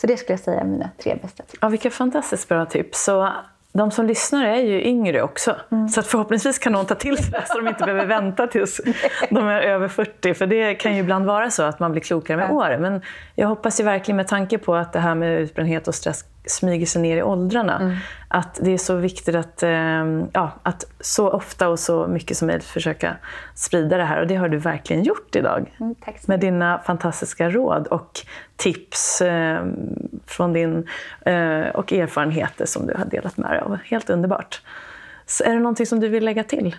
S2: Så det skulle jag säga är mina tre bästa tips.
S1: Ja, vilka fantastiskt bra tips. Så de som lyssnar är ju yngre också. Mm. Så att förhoppningsvis kan någon ta till sig det så de inte behöver vänta tills de är över 40. För det kan ju ibland vara så att man blir klokare med åren. Men jag hoppas ju verkligen med tanke på att det här med utbrändhet och stress smyger sig ner i åldrarna. Mm. Att det är så viktigt att, ehm, ja, att så ofta och så mycket som möjligt försöka sprida det här. Och det har du verkligen gjort idag.
S2: Mm,
S1: med dina fantastiska råd och tips eh, från din, eh, och erfarenheter som du har delat med dig av. Helt underbart. Så är det någonting som du vill lägga till?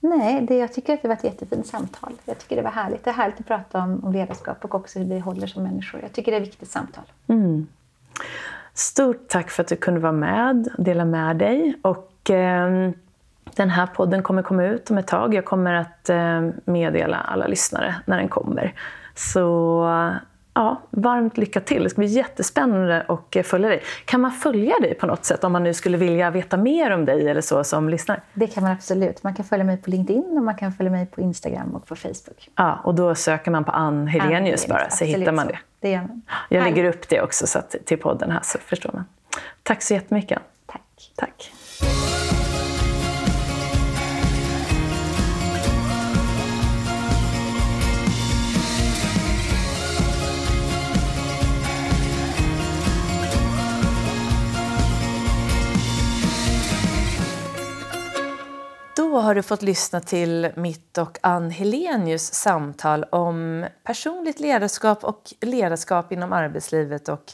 S2: Nej, det, jag tycker att det var ett jättefint samtal. Jag tycker det var härligt. Det är härligt att prata om, om ledarskap och också hur vi håller som människor. Jag tycker det är ett viktigt samtal.
S1: Mm. Stort tack för att du kunde vara med och dela med dig. Och, eh, den här podden kommer komma ut om ett tag. Jag kommer att eh, meddela alla lyssnare när den kommer. Så ja, varmt lycka till. Det ska bli jättespännande att eh, följa dig. Kan man följa dig på något sätt om man nu skulle vilja veta mer om dig eller så som lyssnar?
S2: Det kan man absolut. Man kan följa mig på LinkedIn och man kan följa mig på Instagram och på Facebook.
S1: Ja, och då söker man på Ann Helenius bara så
S2: absolut
S1: hittar man det.
S2: Det gör man.
S1: Jag lägger upp det också så att, till podden här så förstår man. Tack så jättemycket.
S2: Tack.
S1: Tack. Har du fått lyssna till mitt och Ann Helenius samtal om personligt ledarskap och ledarskap inom arbetslivet och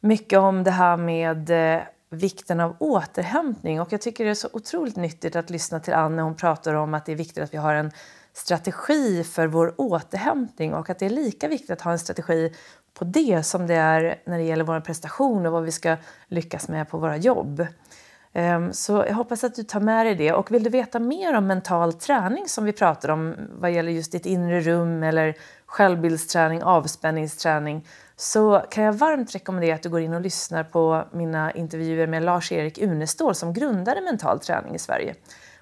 S1: mycket om det här med eh, vikten av återhämtning. Och jag tycker det är så otroligt nyttigt att lyssna till Ann när hon pratar om att det är viktigt att vi har en strategi för vår återhämtning och att det är lika viktigt att ha en strategi på det som det är när det gäller vår prestation och vad vi ska lyckas med på våra jobb. Ehm, så jag hoppas att du tar med dig det. Och vill du veta mer om mental träning som vi pratar om vad gäller just ditt inre rum eller självbildsträning, avspänningsträning så kan jag varmt rekommendera att du går in och lyssnar på mina intervjuer med Lars-Erik Unestål som grundade Mental träning i Sverige.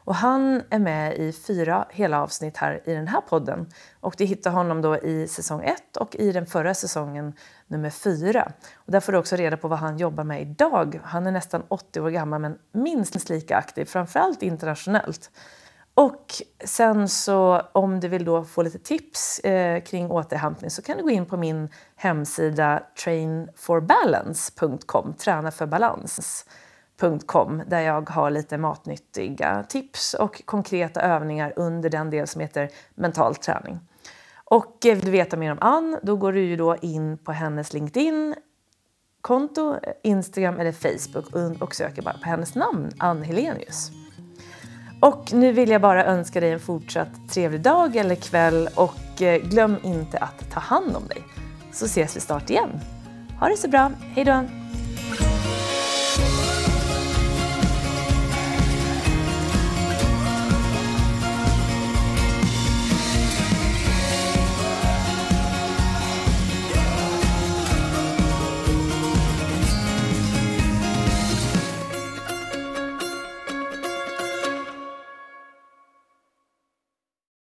S1: Och han är med i fyra hela avsnitt här i den här podden. Och du hittar honom då i säsong ett och i den förra säsongen nummer fyra. Och där får du också reda på vad han jobbar med idag. Han är nästan 80 år gammal men minst lika aktiv, framförallt internationellt. Och sen så om du vill då få lite tips eh, kring återhämtning så kan du gå in på min hemsida trainforbalance.com, träna för balans där jag har lite matnyttiga tips och konkreta övningar under den del som heter mental träning. Och eh, vill du veta mer om Ann, då går du ju då in på hennes LinkedIn konto, eh, Instagram eller Facebook och- söker bara på hennes namn, Ann Helenius. Och nu vill jag bara önska dig en fortsatt trevlig dag eller kväll och eh, glöm inte att ta hand om dig. Så ses vi snart igen. Ha det så bra, hej då!